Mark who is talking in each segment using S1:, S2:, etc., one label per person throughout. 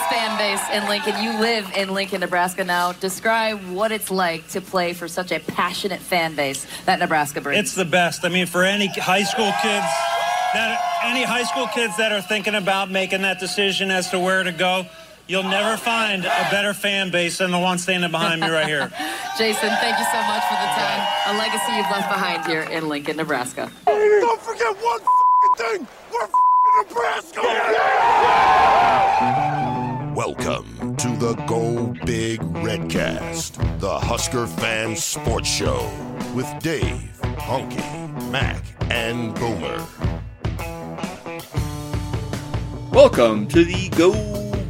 S1: for this fan base in Lincoln. You live in Lincoln, Nebraska now. Describe what it's like to play for such a passionate fan base that Nebraska brings.
S2: It's the best. I mean, for any high school kids that any high school kids that are thinking about making that decision as to where to go, you'll never find a better fan base than the one standing behind me right here.
S1: Jason, thank you so much for the time. A legacy you've left behind here in Lincoln, Nebraska.
S3: Don't forget one thing. We're Nebraska.
S4: Welcome to the Go Big Redcast, the Husker fan sports show with Dave, Honky, Mac, and Boomer.
S5: Welcome to the Go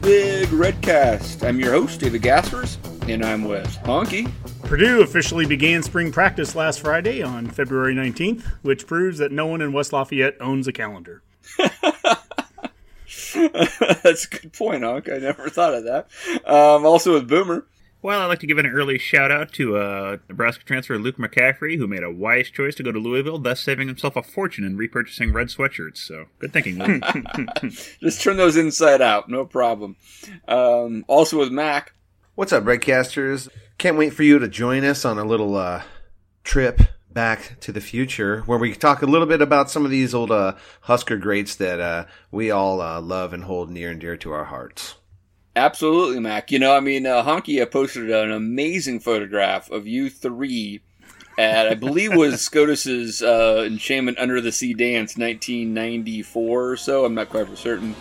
S5: Big Redcast. I'm your host, David Gaspers, and I'm with Honky.
S6: Purdue officially began spring practice last Friday on February 19th, which proves that no one in West Lafayette owns a calendar.
S5: That's a good point, Honk. I never thought of that. Um, also with Boomer.
S7: Well, I'd like to give an early shout out to uh, Nebraska transfer Luke McCaffrey, who made a wise choice to go to Louisville, thus saving himself a fortune in repurchasing red sweatshirts. So, good thinking, Luke.
S5: Just turn those inside out, no problem. Um, also with Mac.
S8: What's up, Redcasters? Can't wait for you to join us on a little uh, trip back to the future where we talk a little bit about some of these old uh, Husker greats that uh, we all uh, love and hold near and dear to our hearts.
S5: Absolutely, Mac. You know, I mean, uh, Honky posted an amazing photograph of you three at, I believe, was Scotus's uh, Enchantment Under the Sea Dance 1994 or so. I'm not quite for certain.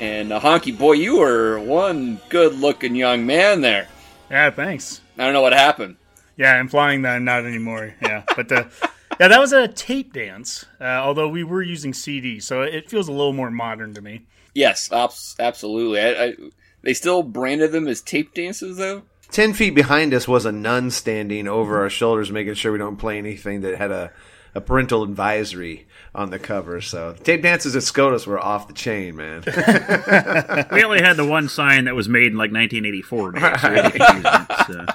S5: And uh, Honky, boy, you were one good looking young man there.
S6: Yeah, thanks.
S5: I don't know what happened.
S6: Yeah, I'm flying that not anymore. Yeah, but uh, yeah, that was a tape dance. Uh, although we were using CD, so it feels a little more modern to me.
S5: Yes, absolutely. I, I, they still branded them as tape dances, though.
S8: Ten feet behind us was a nun standing over our shoulders, making sure we don't play anything that had a, a parental advisory on the cover. So tape dances at Scotus were off the chain, man.
S7: we only had the one sign that was made in like 1984. Dave, so really confusing, so.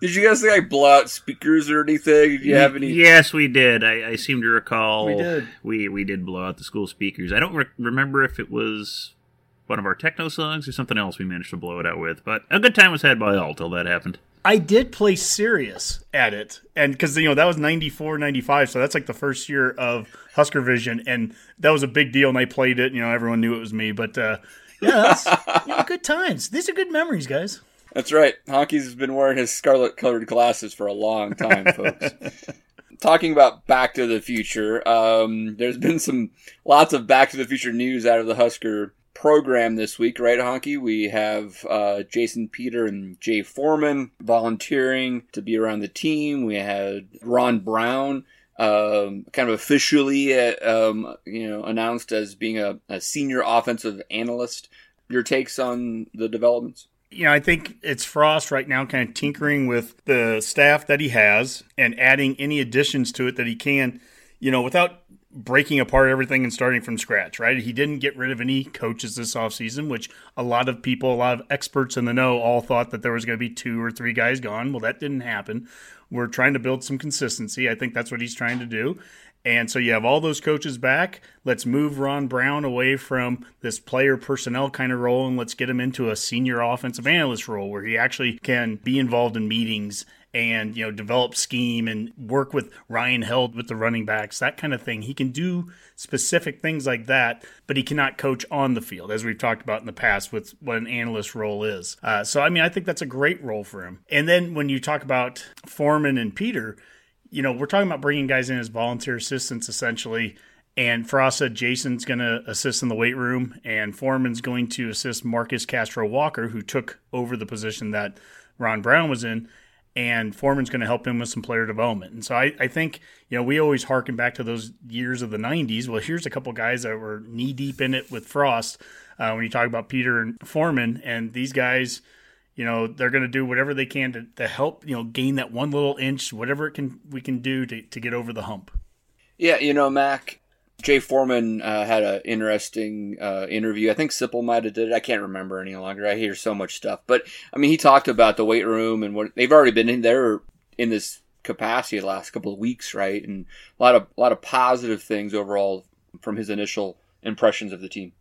S5: Did you guys like blow out speakers or anything? Did you have any?
S7: Yes, we did. I, I seem to recall
S6: We did.
S7: We we did blow out the school speakers. I don't re- remember if it was one of our techno songs or something else we managed to blow it out with. But a good time was had by all till that happened.
S6: I did play serious at it, and because you know that was 94, 95, so that's like the first year of Husker Vision, and that was a big deal. And I played it, you know, everyone knew it was me. But uh, yeah, that's you know, good times. These are good memories, guys.
S5: That's right. Honky's been wearing his scarlet colored glasses for a long time, folks. Talking about Back to the Future, um, there's been some lots of Back to the Future news out of the Husker program this week, right, Honky? We have uh, Jason Peter and Jay Foreman volunteering to be around the team. We had Ron Brown. Um, kind of officially, uh, um, you know, announced as being a, a senior offensive analyst. Your takes on the developments?
S6: you know, I think it's Frost right now kind of tinkering with the staff that he has and adding any additions to it that he can, you know, without breaking apart everything and starting from scratch, right? He didn't get rid of any coaches this offseason, which a lot of people, a lot of experts in the know all thought that there was going to be two or three guys gone. Well, that didn't happen. We're trying to build some consistency. I think that's what he's trying to do. And so you have all those coaches back. Let's move Ron Brown away from this player personnel kind of role and let's get him into a senior offensive analyst role where he actually can be involved in meetings and you know develop scheme and work with Ryan Held with the running backs, that kind of thing. He can do specific things like that, but he cannot coach on the field, as we've talked about in the past with what an analyst role is. Uh, so I mean, I think that's a great role for him. And then when you talk about Foreman and Peter you know, we're talking about bringing guys in as volunteer assistants essentially. And Frost said Jason's going to assist in the weight room, and Foreman's going to assist Marcus Castro Walker, who took over the position that Ron Brown was in. And Foreman's going to help him with some player development. And so I, I think, you know, we always harken back to those years of the 90s. Well, here's a couple guys that were knee deep in it with Frost uh, when you talk about Peter and Foreman, and these guys, you know, they're going to do whatever they can to, to help, you know, gain that one little inch, whatever it can we can do to, to get over the hump.
S5: Yeah, you know, Mac, Jay Foreman uh, had an interesting uh, interview. I think Sipple might have did it. I can't remember any longer. I hear so much stuff, but I mean, he talked about the weight room and what they've already been in there in this capacity the last couple of weeks, right? And a lot of a lot of positive things overall from his initial impressions of the team.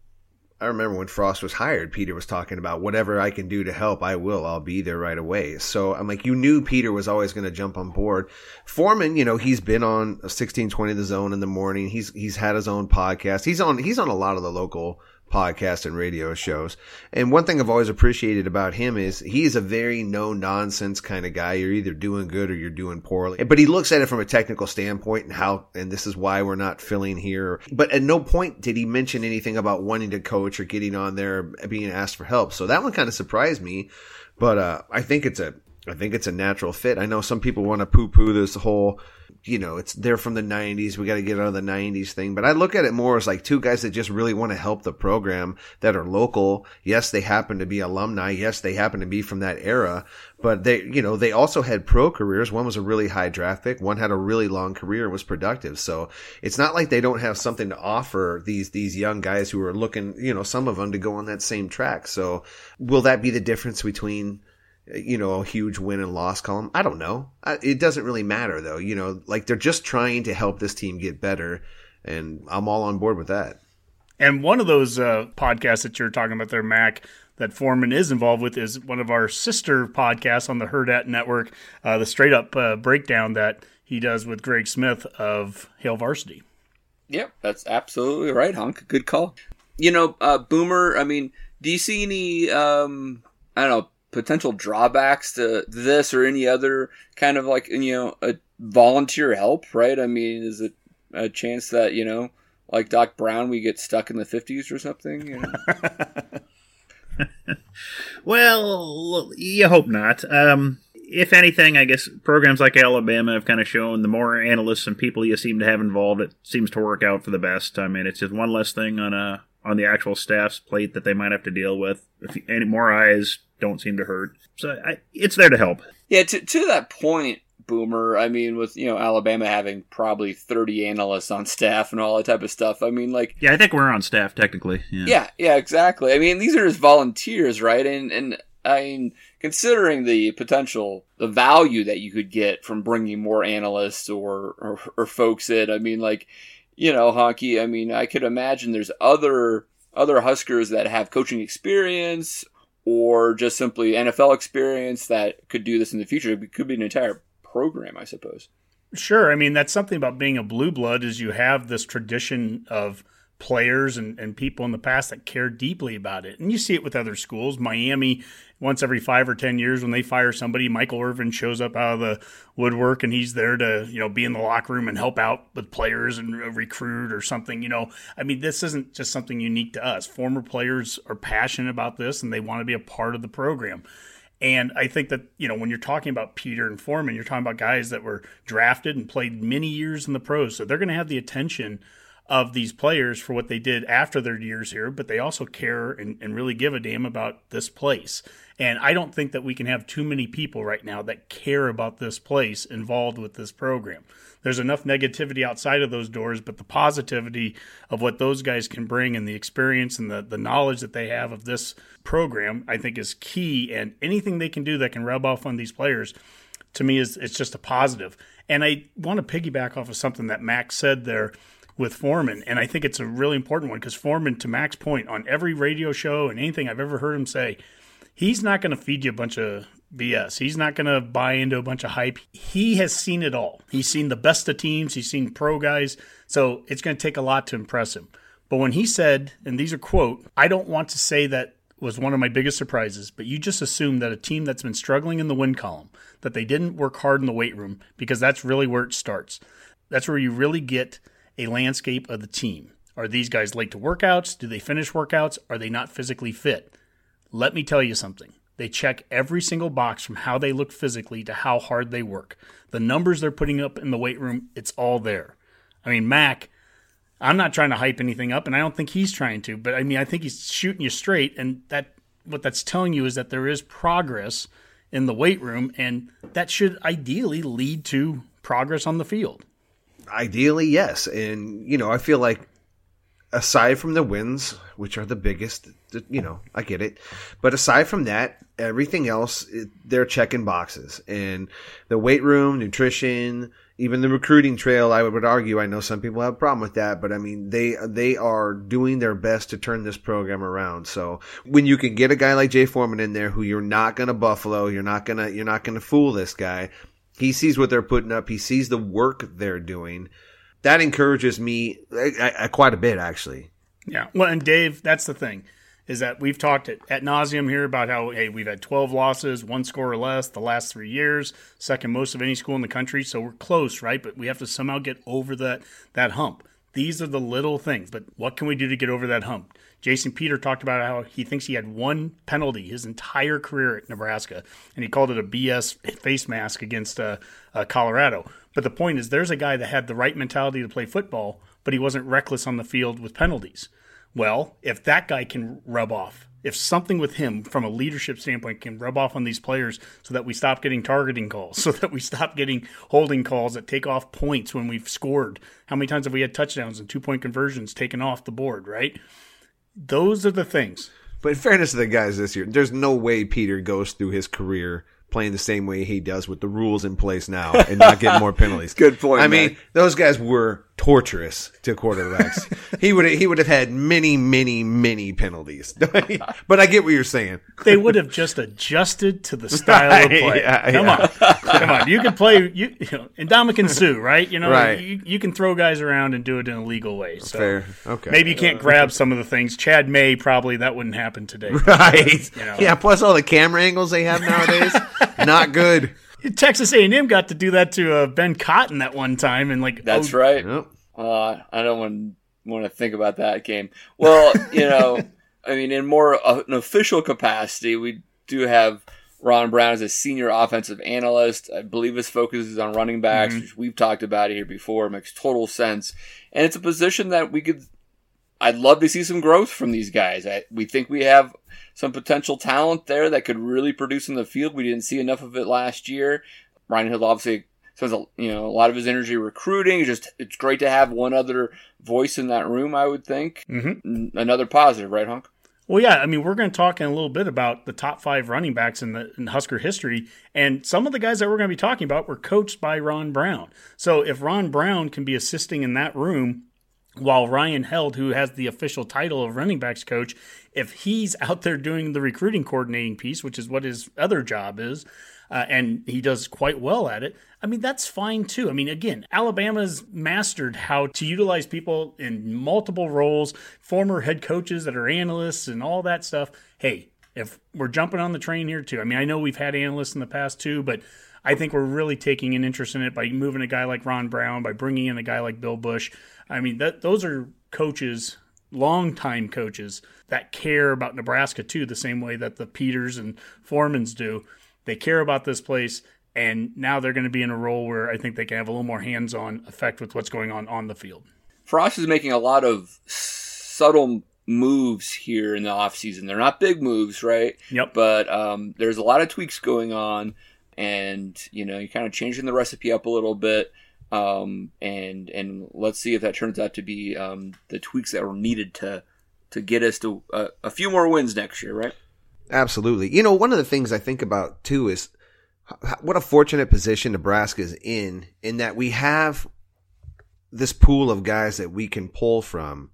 S8: I remember when Frost was hired, Peter was talking about whatever I can do to help, I will. I'll be there right away. So I'm like, you knew Peter was always going to jump on board. Foreman, you know, he's been on 1620 The Zone in the morning. He's he's had his own podcast. He's on he's on a lot of the local podcasts and radio shows. And one thing I've always appreciated about him is he's a very no nonsense kind of guy. You're either doing good or you're doing poorly. But he looks at it from a technical standpoint and how, and this is why we're not filling here. But at no point did he mention anything about wanting to coach or getting on there, being asked for help. So that one kind of surprised me. But, uh, I think it's a, I think it's a natural fit. I know some people want to poo poo this whole you know, it's they're from the 90s. We got to get out of the 90s thing. But I look at it more as like two guys that just really want to help the program that are local. Yes, they happen to be alumni. Yes, they happen to be from that era. But they, you know, they also had pro careers. One was a really high draft pick. One had a really long career and was productive. So it's not like they don't have something to offer these, these young guys who are looking, you know, some of them to go on that same track. So will that be the difference between you know, a huge win and loss column. I don't know. It doesn't really matter though. You know, like they're just trying to help this team get better, and I'm all on board with that.
S6: And one of those uh, podcasts that you're talking about there, Mac, that Foreman is involved with is one of our sister podcasts on the Hurrdat Network, uh, the straight up uh, breakdown that he does with Greg Smith of Hail Varsity.
S5: Yep, that's absolutely right, Hunk. Good call. You know, uh, Boomer, I mean, do you see any, um, I don't know, potential drawbacks to this or any other kind of like you know a volunteer help right i mean is it a chance that you know like doc brown we get stuck in the 50s or something you know?
S7: well you hope not um if anything, I guess programs like Alabama have kind of shown the more analysts and people you seem to have involved, it seems to work out for the best. I mean, it's just one less thing on a on the actual staff's plate that they might have to deal with. If any more eyes don't seem to hurt, so I, it's there to help.
S5: Yeah, to to that point, Boomer. I mean, with you know Alabama having probably thirty analysts on staff and all that type of stuff. I mean, like
S7: yeah, I think we're on staff technically. Yeah,
S5: yeah, yeah exactly. I mean, these are just volunteers, right? And and I mean, considering the potential, the value that you could get from bringing more analysts or, or, or folks in, I mean, like you know, Honky, I mean, I could imagine there's other other Huskers that have coaching experience or just simply NFL experience that could do this in the future. It could be an entire program, I suppose.
S6: Sure. I mean, that's something about being a blue blood is you have this tradition of players and, and people in the past that care deeply about it. And you see it with other schools. Miami, once every five or ten years when they fire somebody, Michael Irvin shows up out of the woodwork and he's there to, you know, be in the locker room and help out with players and recruit or something. You know, I mean, this isn't just something unique to us. Former players are passionate about this and they want to be a part of the program. And I think that, you know, when you're talking about Peter and Foreman, you're talking about guys that were drafted and played many years in the pros. So they're going to have the attention of these players for what they did after their years here, but they also care and, and, really give a damn about this place. And I don't think that we can have too many people right now that care about this place involved with this program. There's enough negativity outside of those doors, but the positivity of what those guys can bring and the experience and the, the knowledge that they have of this program, I think is key. And anything they can do that can rub off on these players, to me, is it's just a positive. And I want to piggyback off of something that Max said there with Foreman. And I think it's a really important one because Foreman, to Mac's point, on every radio show and anything I've ever heard him say, he's not going to feed you a bunch of BS. He's not going to buy into a bunch of hype. He has seen it all. He's seen the best of teams, he's seen pro guys. So it's going to take a lot to impress him. But when he said, and these are quote, I don't want to say that was one of my biggest surprises, but you just assume that a team that's been struggling in the win column, that they didn't work hard in the weight room, because that's really where it starts. That's where you really get a landscape of the team. Are these guys late to workouts? Do they finish workouts? Are they not physically fit? Let me tell you something. They check every single box from how they look physically to how hard they work. The numbers they're putting up in the weight room, it's all there. I mean, Mac, I'm not trying to hype anything up, and I don't think he's trying to, but I mean, I think he's shooting you straight, and that what that's telling you is that there is progress in the weight room, and that should ideally lead to progress on the field.
S8: Ideally, yes. And, you know, I feel like aside from the wins, which are the biggest, you know, I get it. But aside from that, everything else, they're checking boxes. And the weight room, nutrition, even the recruiting trail, I would argue, I know some people have a problem with that, but I mean, they, they are doing their best to turn this program around. So when you can get a guy like Jay Foreman in there who you're not going to buffalo, you're not to, you're not going to fool this guy. He sees what they're putting up. He sees the work they're doing. That encourages me quite a bit, actually.
S6: Yeah. Well, and Dave, that's the thing is that we've talked at, at nauseum here about how hey we've had 12 losses one score or less the last three years second most of any school in the country so we're close right but we have to somehow get over that that hump these are the little things but what can we do to get over that hump jason peter talked about how he thinks he had one penalty his entire career at nebraska and he called it a bs face mask against uh, uh, colorado but the point is there's a guy that had the right mentality to play football but he wasn't reckless on the field with penalties well, if that guy can rub off, if something with him from a leadership standpoint can rub off on these players so that we stop getting targeting calls, so that we stop getting holding calls that take off points when we've scored. How many times have we had touchdowns and two point conversions taken off the board, right? Those are the things.
S8: But in fairness to the guys this year, there's no way Peter goes through his career playing the same way he does with the rules in place now and not getting more penalties.
S5: Good point.
S8: I mean, those guys were torturous to quarterbacks. he would he would have had many, many, many penalties. but I get what you're saying.
S6: They would have just adjusted to the style of play. yeah, Come yeah. on, come on. You can play you, you know, Ndamukong Suh, right? You know, right. You, you, can throw guys around and do it in a legal way. So
S8: Fair. Okay.
S6: Maybe you can't grab some of the things. Chad May probably that wouldn't happen today.
S8: Right. You know. Yeah. Plus all the camera angles they have nowadays, not good.
S6: Texas A&M got to do that to uh, Ben Cotton that one time, and like
S5: that's oh, right. Yep. Uh, I don't want want to think about that game. Well, you know, I mean, in more uh, an official capacity, we do have Ron Brown as a senior offensive analyst. I believe his focus is on running backs, mm-hmm. which we've talked about here before. It makes total sense, and it's a position that we could. I'd love to see some growth from these guys. I, we think we have some potential talent there that could really produce in the field. We didn't see enough of it last year. Ryan Held obviously spends a, you know a lot of his energy recruiting. Just it's great to have one other voice in that room. I would think mm-hmm. another positive, right, Hunk?
S6: Well, yeah. I mean, we're going to talk in a little bit about the top five running backs in the in Husker history, and some of the guys that we're going to be talking about were coached by Ron Brown. So if Ron Brown can be assisting in that room. While Ryan Held, who has the official title of running backs coach, if he's out there doing the recruiting coordinating piece, which is what his other job is, uh, and he does quite well at it. I mean, that's fine too. I mean, again, Alabama's mastered how to utilize people in multiple roles, former head coaches that are analysts and all that stuff. Hey, if we're jumping on the train here too, I mean, I know we've had analysts in the past too, but I think we're really taking an interest in it by moving a guy like Ron Brown, by bringing in a guy like Bill Busch. I mean, that those are coaches longtime coaches that care about Nebraska too, the same way that the Peters and Foremans do. They care about this place, and now they're going to be in a role where I think they can have a little more hands on effect with what's going on on the field.
S5: Frost is making a lot of subtle moves here in the offseason. They're not big moves, right?
S6: Yep.
S5: But um, there's a lot of tweaks going on, and you know, you're kind of changing the recipe up a little bit. Um, and and let's see if that turns out to be um, the tweaks that were needed to to get us to a, a few more wins next year, right?
S8: Absolutely. You know, one of the things I think about too is what a fortunate position Nebraska is in, in that we have this pool of guys that we can pull from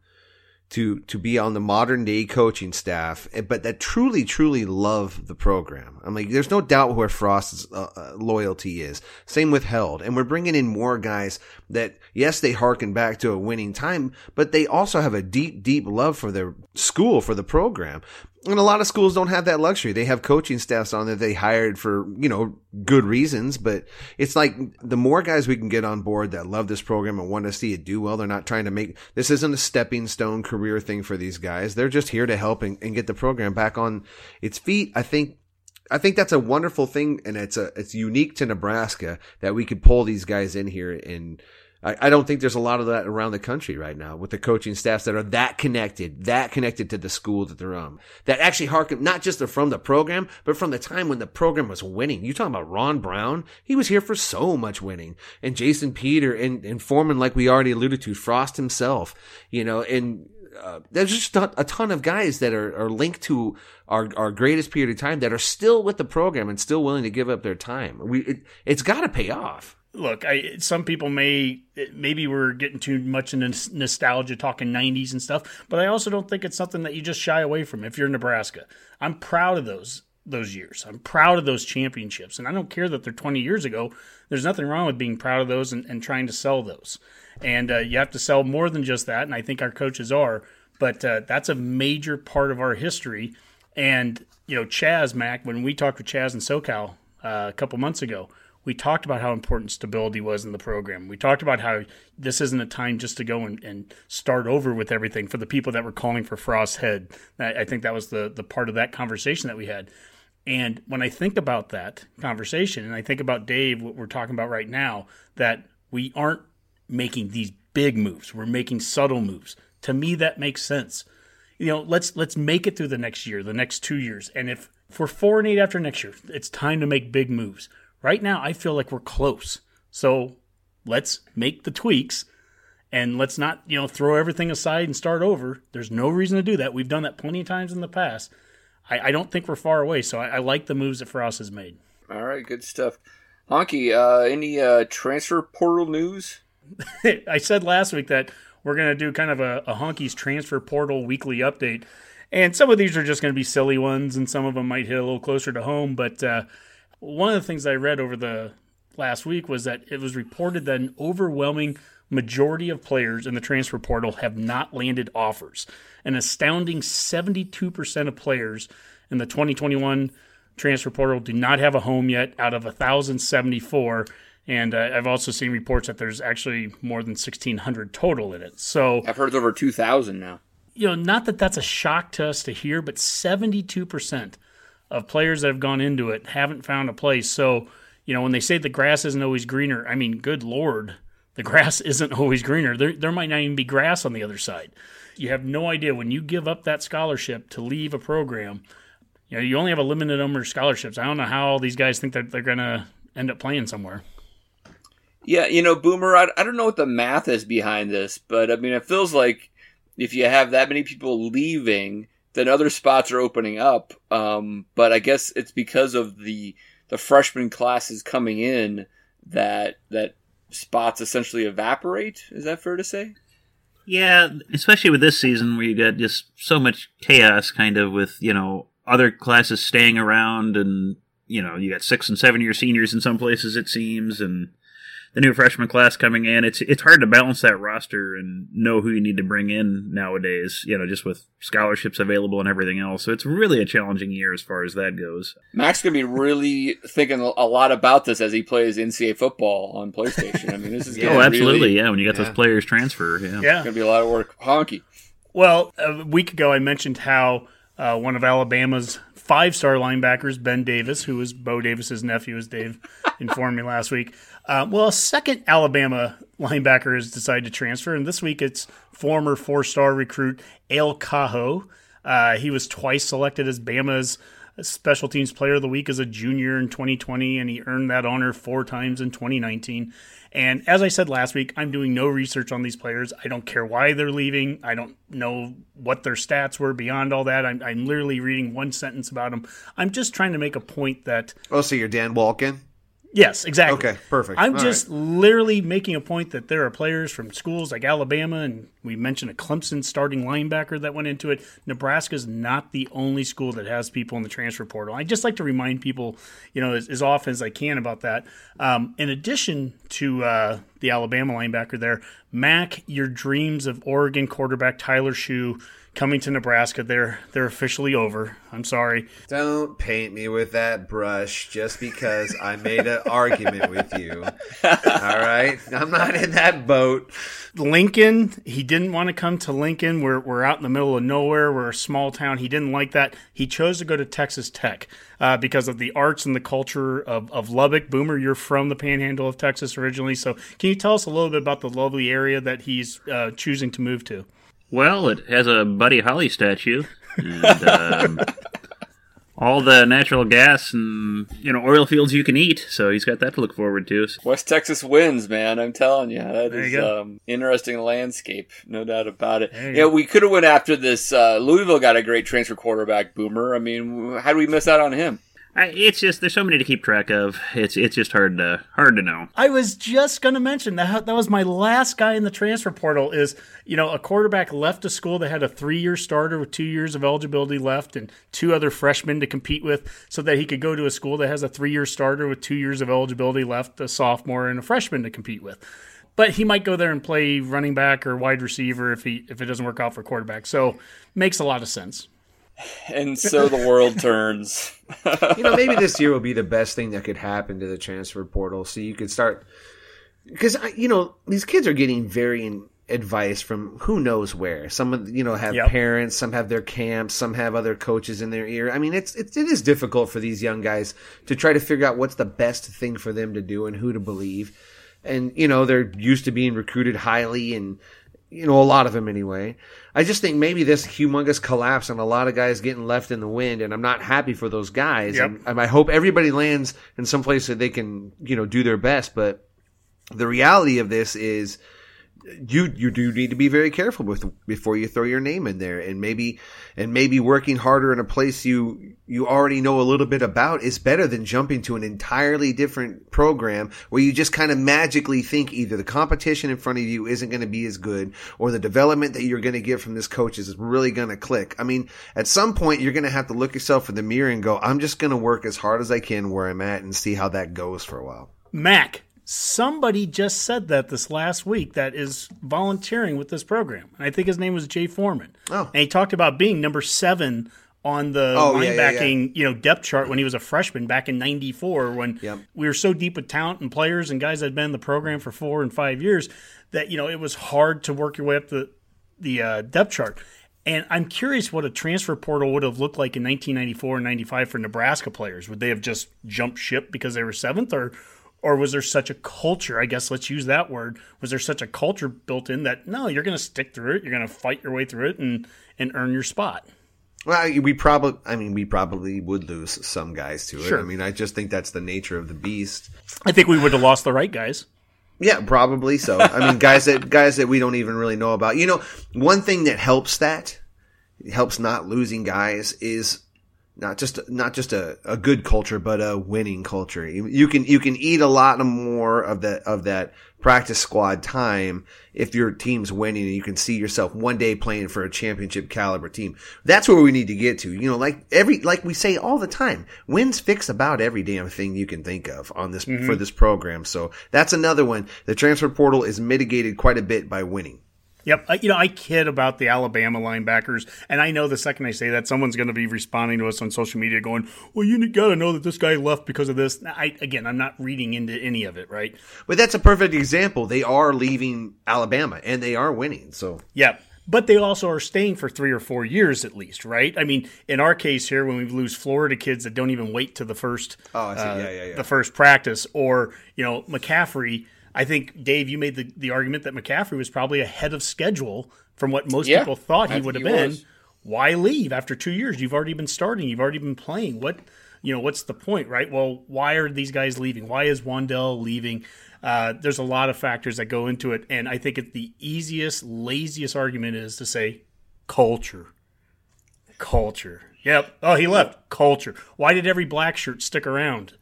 S8: to to be on the modern day coaching staff, eh, but that truly, truly love the program. I'm like, there's no doubt where Frost's uh, uh, loyalty is. Same with Held, and we're bringing in more guys that, yes, they harken back to a winning time, but they also have a deep, deep love for their school, for the program. And a lot of schools don't have that luxury. They have coaching staffs on that they hired for, you know, good reasons, but it's like the more guys we can get on board that love this program and want to see it do well, they're not trying to make, this isn't a stepping stone career thing for these guys. They're just here to help and, and get the program back on its feet. I think I think that's a wonderful thing, and it's a it's unique to Nebraska that we could pull these guys in here and I, I don't think there's a lot of that around the country right now with the coaching staffs that are that connected, that connected to the school that they're on, that actually harken not just from the program, but from the time when the program was winning. You talking about Ron Brown? He was here for so much winning, and Jason Peter and, and Foreman, like we already alluded to, Frost himself, you know, and uh, there's just a, ton of guys that are, are linked to our, our greatest period of time that are still with the program and still willing to give up their time. We it, it's got to pay off
S6: look, I, some people may maybe we're getting too much into nostalgia, talking '90s and stuff, but I also don't think it's something that you just shy away from. If you're Nebraska, I'm proud of those those years. I'm proud of those championships, and I don't care that they're 20 years ago. There's nothing wrong with being proud of those and, and trying to sell those. And uh, you have to sell more than just that, and I think our coaches are. But uh, that's a major part of our history. And you know, Chaz Mac, when we talked with Chaz and SoCal uh, a couple months ago, we talked about how important stability was in the program. We talked about how this isn't a time just to go and, and start over with everything for the people that were calling for Frost's head. I, I think that was the, the part of that conversation that we had. And when I think about that conversation and I think about Dave, what we're talking about right now, that we aren't making these big moves, we're making subtle moves. To me, that makes sense. You know, let's let's make it through the next year, the next two years. And if, we're four and eight after next year, it's time to make big moves Right now, I feel like we're close. So let's make the tweaks and let's not, you know, throw everything aside and start over. There's no reason to do that. We've done that plenty of times in the past. I, I don't think we're far away, so I, I, like the moves that Frost has made.
S5: All right, good stuff. Honky, uh, any uh, transfer portal news?
S6: I said last week that we're going to do kind of a, a Honky's transfer portal weekly update. And some of these are just going to be silly ones, and some of them might hit a little closer to home. But uh, one of the things I read over the last week was that it was reported that an overwhelming majority of players in the transfer portal have not landed offers. An astounding 72% of players in the 2021 transfer portal do not have a home yet out of 1,074. And uh, I've also seen reports that there's actually more than 1,600 total in it. So
S5: I've heard it's over 2,000 now.
S6: You know, not that that's a shock to us to hear, but 72% of players that have gone into it haven't found a place. So, you know, when they say the grass isn't always greener, I mean, good lord, the grass isn't always greener. There, there might not even be grass on the other side. You have no idea when you give up that scholarship to leave a program. You know, you only have a limited number of scholarships. I don't know how all these guys think that they're going to end up playing somewhere.
S5: Yeah, you know, Boomer, I, I don't know what the math is behind this, but I mean, it feels like if you have that many people leaving, then other spots are opening up. Um, but I guess it's because of the the freshman classes coming in that that spots essentially evaporate. Is that fair to say?
S7: Yeah, especially with this season where you got just so much chaos, kind of with you know other classes staying around, and you know you got six and seven year seniors in some places it seems, and the new freshman class coming in, it's it's hard to balance that roster and know who you need to bring in nowadays. You know, just with scholarships available and everything else. So it's really a challenging year as far as that goes.
S5: Max gonna be really thinking a lot about this as he plays NCAA football on PlayStation. I mean, this is
S7: yeah, oh, absolutely, really, yeah. When you got yeah. those players transfer, yeah,
S6: yeah,
S5: gonna be a lot of work. Honky.
S6: Well, a week ago I mentioned how uh, one of Alabama's five star linebackers, Ben Davis, who was Bo Davis's nephew, as Dave informed me last week. Uh, well, a second Alabama linebacker has decided to transfer, and this week it's former four star recruit Ale Kaho. Uh, he was twice selected as Bama's Special Teams Player of the Week as a junior in 2020, and he earned that honor four times in 2019. And as I said last week, I'm doing no research on these players. I don't care why they're leaving. I don't know what their stats were beyond all that. I'm, I'm literally reading one sentence about them. I'm just trying to make a point that.
S8: Oh, so you're Dan Wolken?
S6: Yes, exactly.
S8: Okay, perfect.
S6: I'm All just right. literally making a point that there are players from schools like Alabama, and we mentioned a Clemson starting linebacker that went into it. Nebraska's not the only school that has people in the transfer portal. I just like to remind people, you know, as, as often as I can about that. Um, in addition to uh, the Alabama linebacker there, Mac, your dreams of Oregon quarterback Tyler Shough coming to Nebraska. They're they're officially over. I'm sorry.
S8: Don't paint me with that brush just because I made an argument with you. All right, I'm not in that boat.
S6: Lincoln, he didn't want to come to Lincoln. We're we're out in the middle of nowhere. We're a small town. He didn't like that. He chose to go to Texas Tech. uh, because of the arts and the culture of, of Lubbock. Boomer, you're from the Panhandle of Texas originally, so can you tell us a little bit about the lovely area that he's uh, choosing to move to?
S7: Well, it has a Buddy Holly statue. And, um, all the natural gas and you know oil fields you can eat. So he's got that to look forward to.
S5: West Texas wins, man. I'm telling you, that
S6: There
S5: is
S6: you
S5: um, interesting landscape, no doubt about it.
S6: There
S5: Yeah, we could have went after this. Uh, Louisville got a great transfer quarterback, Boomer. I mean, how do we miss out on him?
S7: I, it's just there's so many to keep track of. It's it's just hard to hard to know.
S6: I was just going to mention that that was my last guy in the transfer portal. Is you know a quarterback left a school that had a three year starter with two years of eligibility left and two other freshmen to compete with, so that he could go to a school that has a three year starter with two years of eligibility left, a sophomore and a freshman to compete with. But he might go there and play running back or wide receiver if he if it doesn't work out for quarterback. So makes a lot of sense.
S5: And so the world turns.
S8: you know, maybe this year will be the best thing that could happen to the transfer portal. So you could start because you know these kids are getting varying advice from who knows where. Some of you know have
S6: Yep.
S8: parents, some have their camps, some have other coaches in their ear. I mean, it's, it's it is difficult for these young guys to try to figure out what's the best thing for them to do and who to believe. And you know they're used to being recruited highly and you know, a lot of them anyway. I just think maybe this humongous collapse and a lot of guys getting left in the wind, and I'm not happy for those guys.
S6: Yep.
S8: And, and I hope everybody lands in some place that they can, you know, do their best. But the reality of this is you you do need to be very careful with before you throw your name in there and maybe and maybe working harder in a place you you already know a little bit about is better than jumping to an entirely different program where you just kind of magically think either the competition in front of you isn't going to be as good or the development that you're going to get from this coach is really going to click. I mean, at some point you're going to have to look yourself in the mirror and go, I'm just going to work as hard as I can where I'm at and see how that goes for a while.
S6: Mac, somebody just said that this last week that is volunteering with this program. And I think his name was Jay Foreman.
S8: Oh.
S6: And he talked about being number seven on the
S8: Oh, yeah, yeah,
S6: linebacking, you know, depth chart when he was a freshman back in '94, when
S8: Yep.
S6: we were so deep with talent and players and guys that had been in the program for four and five years that you know it was hard to work your way up the the uh, depth chart. And I'm curious what a transfer portal would have looked like in 1994 and 95 for Nebraska players. Would they have just jumped ship because they were seventh, or or was there such a culture? I guess let's use that word. Was there such a culture built in that no, you're going to stick through it, you're going to fight your way through it, and and earn your spot.
S8: Well, we probably, I mean, we probably would lose some guys to it.
S6: Sure.
S8: I mean, I just think that's the nature of the beast.
S6: I think we would have lost the right guys.
S8: Yeah, probably so. I mean, guys that guys that we don't even really know about. You know, one thing that helps that helps not losing guys is not just not just a, a good culture, but a winning culture. You, you can you can eat a lot more of that of that practice squad time if your team's winning and you can see yourself one day playing for a championship caliber team. That's where we need to get to. You know, like every like we say all the time, wins fix about every damn thing you can think of on this for mm-hmm. this program. So that's another one. The transfer portal is mitigated quite a bit by winning.
S6: Yep. I, you know, I kid about the Alabama linebackers, and I know the second I say that, someone's going to be responding to us on social media going, well, you got to know that this guy left because of this. I, again, I'm not reading into any of it, right?
S8: But that's a perfect example. They are leaving Alabama and they are winning. So
S6: Yep. But they also are staying for three or four years at least, right? I mean, in our case here, when we lose Florida kids that don't even wait to the first,
S8: Oh,
S6: uh,
S8: Yeah, yeah, yeah.
S6: the first practice, or you know, McCaffrey. I think Dave, you made the, the argument that McCaffrey was probably ahead of schedule from what most
S5: Yeah,
S6: people thought he would have been.
S5: was.
S6: Why leave after two years? You've already been starting. You've already been playing. What you know? What's the point, right? Well, why are these guys leaving? Why is Wan'Dale leaving? Uh, there's a lot of factors that go into it, and I think it's the easiest, laziest argument is to say culture. Culture. Yep. Oh, he left. Culture. Why did every black shirt stick around?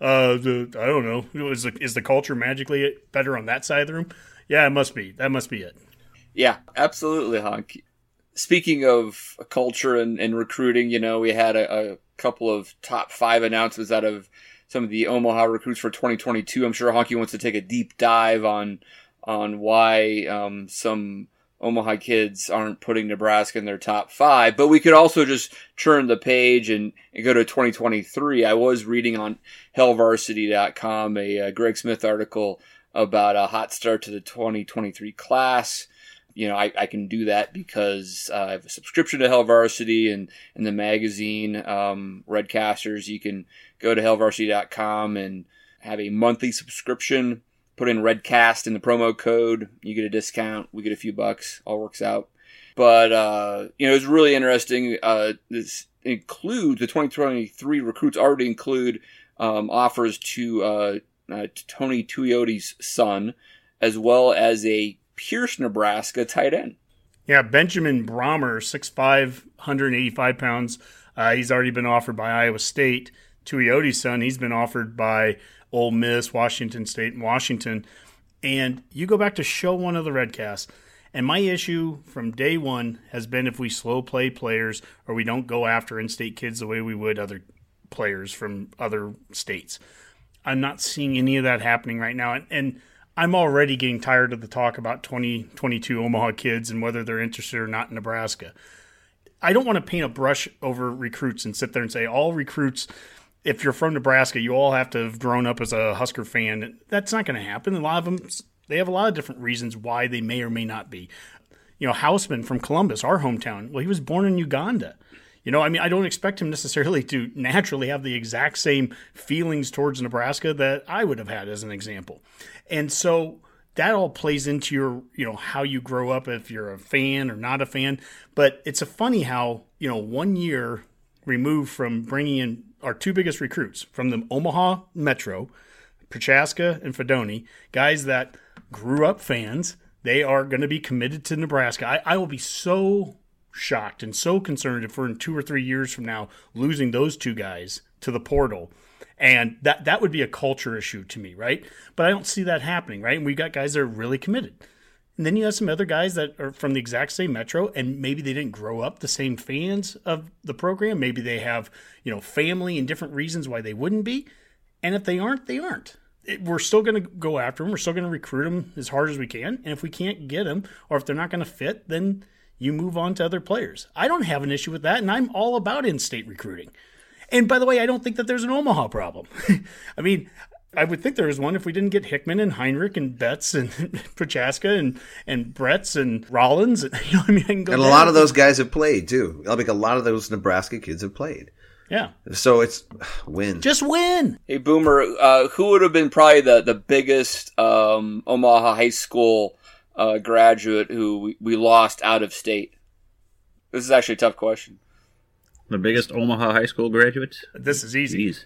S6: Uh, the, I don't know. Is the, is the culture magically better on that side of the room? Yeah, it must be. That must be it.
S5: Yeah, absolutely, Honk. Speaking of culture and, and recruiting, you know, we had a, a couple of top five announcements out of some of the Omaha recruits for 2022. I'm sure Honky wants to take a deep dive on on why um, some Omaha kids aren't putting Nebraska in their top five. But we could also just turn the page and, and go to 2023. I was reading on hailvarsity.com a, uh Greg Smith article about a hot start to the 2023 class. you know, I, I can do that because uh, I have a subscription to Hail Varsity and, and the magazine, um, Redcasters. You can go to hailvarsity.com and have a monthly subscription. Put in Redcast in the promo code. You get a discount. We get a few bucks. All works out. But, uh, you know, it's really interesting. Uh, this includes the 2023 recruits already include um, offers to, uh, uh, to Tony Tuioti's son, as well as a Pierce, Nebraska tight end.
S6: Yeah, Benjamin Brahmer, 6'5", 185 pounds. Uh, he's already been offered by Iowa State. Tuioti's son, he's been offered by Ole Miss, Washington State, and Washington. And you go back to show one of the Redcasts, and my issue from day one has been if we slow play players or we don't go after in-state kids the way we would other players from other states. I'm not seeing any of that happening right now, and, and I'm already getting tired of the talk about 2022 Omaha kids and whether they're interested or not in Nebraska. I don't want to paint a brush over recruits and sit there and say all recruits if you're from Nebraska, you all have to have grown up as a Husker fan. That's not going to happen. A lot of them, they have a lot of different reasons why they may or may not be. You know, Houseman from Columbus, our hometown, well, he was born in Uganda. You know, I mean, I don't expect him necessarily to naturally have the exact same feelings towards Nebraska that I would have had as an example. And so that all plays into your, you know, how you grow up if you're a fan or not a fan. But it's a funny how, you know, one year removed from bringing in our two biggest recruits from the Omaha Metro, Prochazka and Fidone, guys that grew up fans. They are going to be committed to Nebraska. I, I will be so shocked and so concerned if we're in two or three years from now losing those two guys to the portal. And that that would be a culture issue to me, right? But I don't see that happening, right? And we got guys that are really committed. And then you have some other guys that are from the exact same metro, and maybe they didn't grow up the same fans of the program. Maybe they have, you know, family and different reasons why they wouldn't be. And if they aren't, they aren't. It, we're still going to go after them. We're still going to recruit them as hard as we can. And if we can't get them, or if they're not going to fit, then you move on to other players. I don't have an issue with that, and I'm all about in-state recruiting. And by the way, I don't think that there's an Omaha problem. I mean, I would think there was one if we didn't get Hickman and Henrich and Betts and Prochazka and and Bretts and Rollins. And, you know, I mean, I
S8: and a lot of those guys have played too. Like a lot of those Nebraska kids have played.
S6: Yeah.
S8: So it's win.
S6: Just win.
S5: Hey, Boomer, uh, who would have been probably the the biggest um, Omaha high school uh, graduate who we, we lost out of state? This is actually a tough question.
S7: The biggest Omaha high school graduate?
S6: This is easy.
S7: Jeez.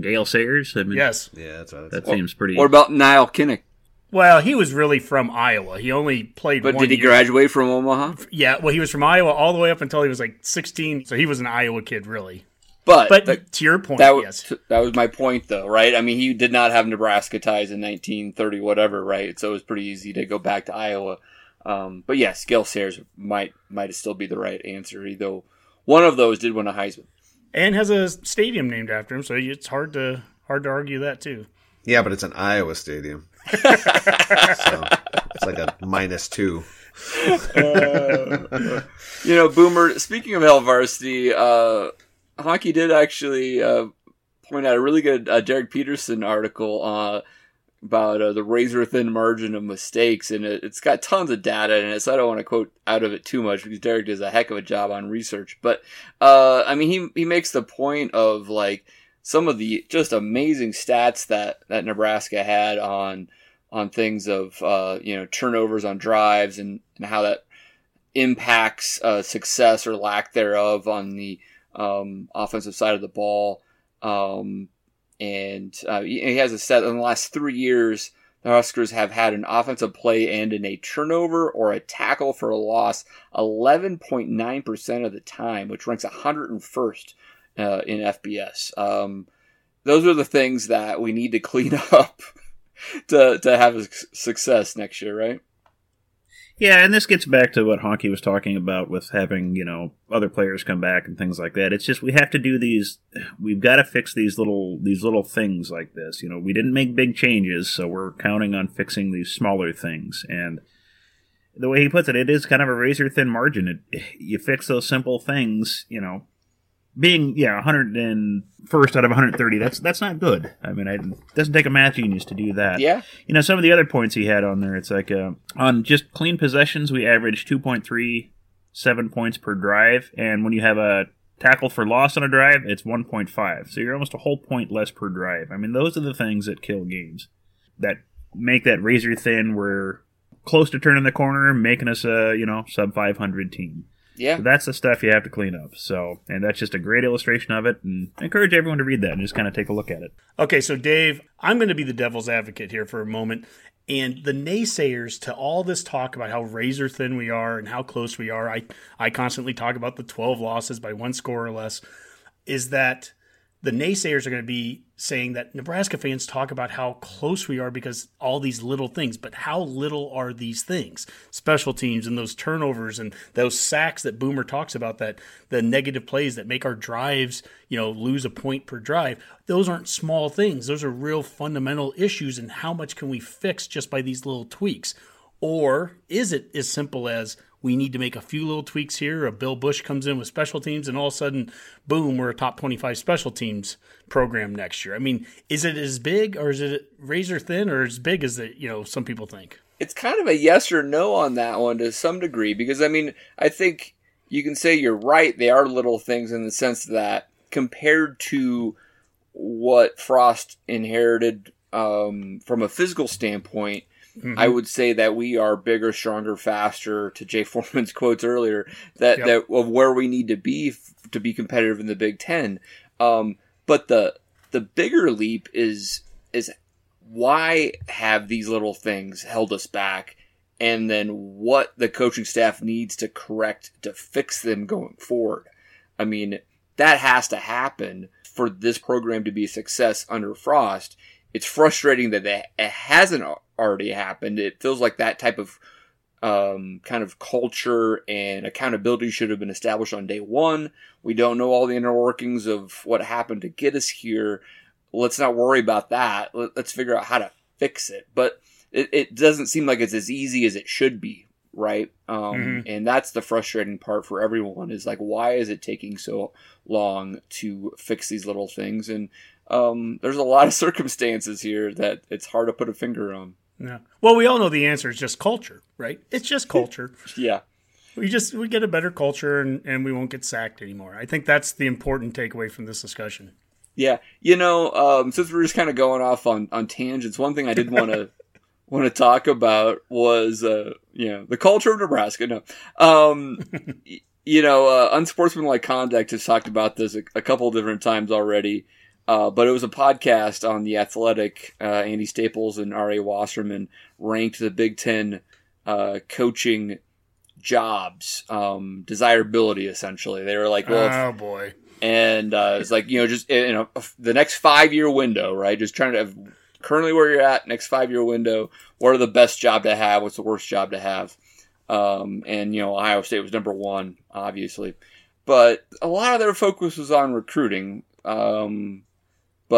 S7: Gale Sayers? I mean,
S6: yes.
S8: Yeah, that's right.
S7: That seems pretty.
S5: What about Nile Kinnick?
S6: Well, he was really from Iowa. He only played.
S5: But
S6: one
S5: did he
S6: year.
S5: graduate from Omaha?
S6: Yeah, well, he was from Iowa all the way up until he was like 16. So he was an Iowa kid, really.
S5: But
S6: But
S5: that,
S6: to your point,
S5: that was
S6: yes.
S5: that was my point, though, right? I mean, he did not have Nebraska ties in 1930, whatever, right? So it was pretty easy to go back to Iowa. Um, but yes, Gale Sayers might might still be the right answer, though one of those did win a Heisman.
S6: And has a stadium named after him, so it's hard to hard to argue that too.
S8: Yeah, but it's an Iowa stadium. so it's like a minus two.
S5: You know, Boomer. Speaking of Hail Varsity, uh, Honky did actually uh, point out a really good uh, Derek Peterson article uh, about uh, the razor thin margin of mistakes, and it, it's got tons of data in it. So I don't want to quote out of it too much because Derek does a heck of a job on research. But uh, I mean, he he makes the point of like some of the just amazing stats that that Nebraska had on on things of uh, you know turnovers on drives and, and how that impacts uh, success or lack thereof on the um, offensive side of the ball. Um, and uh, he has a set in the last three years. The Huskers have had an offensive play end in a turnover or a tackle for a loss 11.9% of the time, which ranks 101st uh, in FBS. Um, those are the things that we need to clean up to, to have success next year, right?
S7: Yeah, and this gets back to what Honky was talking about with having, you know, other players come back and things like that. It's just we have to do these we've got to fix these little these little things like this. You know, we didn't make big changes, so we're counting on fixing these smaller things. And the way he puts it, it is kind of a razor thin margin. It, you fix those simple things, you know, being yeah 101st out of 130 that's that's not good. I mean it doesn't take a math genius to do that.
S5: Yeah.
S7: you know some of the other points he had on there it's like uh, on just clean possessions we average 2.37 points per drive and when you have a tackle for loss on a drive it's 1.5 so you're almost a whole point less per drive. I mean those are the things that kill games that make that razor thin we're close to turning the corner making us a you know sub 500 team
S5: Yeah.
S7: so that's the stuff you have to clean up. So, and that's just a great illustration of it. And I encourage everyone to read that and just kind of take a look at it.
S6: Okay, so Dave, I'm going to be the devil's advocate here for a moment. And the naysayers to all this talk about how razor thin we are and how close we are, I, I constantly talk about the 12 losses by one score or less, is that the naysayers are going to be saying that Nebraska fans talk about how close we are because all these little things, but how little are these things? Special teams and those turnovers and those sacks that Boomer talks about that the negative plays that make our drives, you know, lose a point per drive. Those aren't small things. Those are real fundamental issues and how much can we fix just by these little tweaks? Or is it as simple as we need to make a few little tweaks here? A Bill Busch comes in with special teams, and all of a sudden, boom, we're a top 25 special teams program next year. I mean, is it as big or is it razor thin or as big as it, you know, some people think?
S5: it's kind of a yes or no on that one to some degree because I mean I think you can say you're right. They are little things in the sense that compared to what Frost inherited um, from a physical standpoint, I would say that we are bigger, stronger, faster. To Jay Foreman's quotes earlier, that
S6: Yep.
S5: that of where we need to be f- to be competitive in the Big Ten. Um, but the the bigger leap is is why have these little things held us back and then what the coaching staff needs to correct to fix them going forward i mean that has to happen for this program to be a success under frost it's frustrating that it hasn't already happened it feels like that type of um, kind of culture and accountability should have been established on day one. We don't know all the inner workings of what happened to get us here. Let's not worry about that. Let- Let's figure out how to fix it. But it, it doesn't seem like it's as easy as it should be, right? Um, And that's the frustrating part for everyone is like, why is it taking so long to fix these little things? And um, there's a lot of circumstances here that it's hard to put a finger on.
S6: Yeah. Well, we all know the answer is just culture, right? It's just culture.
S5: Yeah.
S6: we just we get a better culture and, and we won't get sacked anymore. I think that's the important takeaway from this discussion.
S5: Yeah, you know, um, since we're just kind of going off on, on tangents, one thing I did want to want to talk about was, uh, you know, the culture of Nebraska. No, um, you know, uh, unsportsmanlike conduct has talked about this a, a couple of different times already. Uh, but it was a podcast on the Athletic. Uh, Andy Staples and Ari Wasserman ranked the Big Ten uh, coaching jobs, um, desirability. Essentially, they were like, "Well,
S6: oh boy.
S5: and uh, it's like you know just you know the next five year window right just trying to have currently where you're at next five year window what are the best job to have what's the worst job to have um, and you know ohio state was number one obviously but a lot of their focus was on recruiting um,